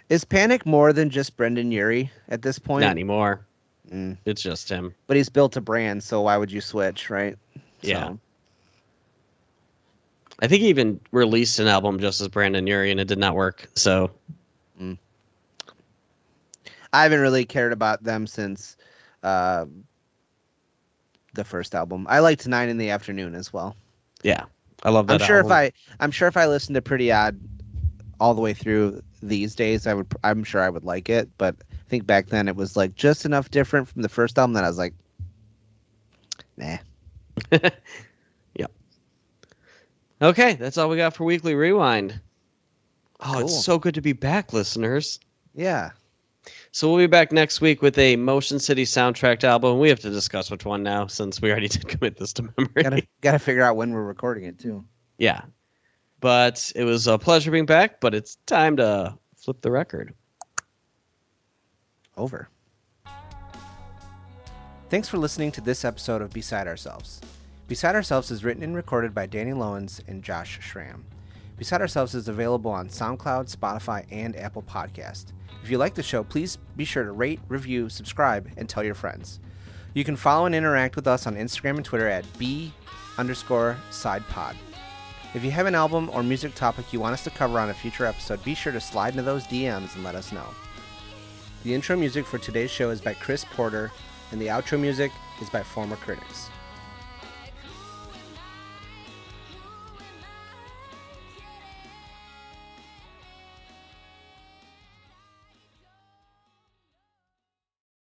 Is Panic more than just Brendon Urie at this point? not anymore. Mm. It's just him. But he's built a brand, so why would you switch, right? Yeah. So, I think he even released an album just as Brandon Urie, and it did not work. So I haven't really cared about them since uh, the first album. I liked Nine in the Afternoon as well. Yeah, I love that. I'm sure album. if I I'm sure if I listened to Pretty Odd all the way through these days, I would I'm sure I would like it. But I think back then it was like just enough different from the first album that I was like, nah. Yeah. Okay, that's all we got for Weekly Rewind. Oh, Cool. it's so good to be back, listeners. Yeah. So we'll be back next week with a Motion City soundtracked album. We have to discuss which one now, since we already did commit this to memory. Gotta gotta figure out when we're recording it too. yeah, but it was a pleasure being back. But it's time to flip the record. Over. Thanks for listening to this episode of Beside Ourselves. Beside Ourselves is written and recorded by Danny Lowens and Josh Schramm. Beside Ourselves is available on SoundCloud, Spotify, and Apple Podcast. If you like the show, please be sure to rate, review, subscribe, and tell your friends. You can follow and interact with us on Instagram and Twitter at B underscore side pod. If you have an album or music topic you want us to cover on a future episode, be sure to slide into those DMs and let us know. The intro music for today's show is by Chris Porter, and the outro music is by Former Critics.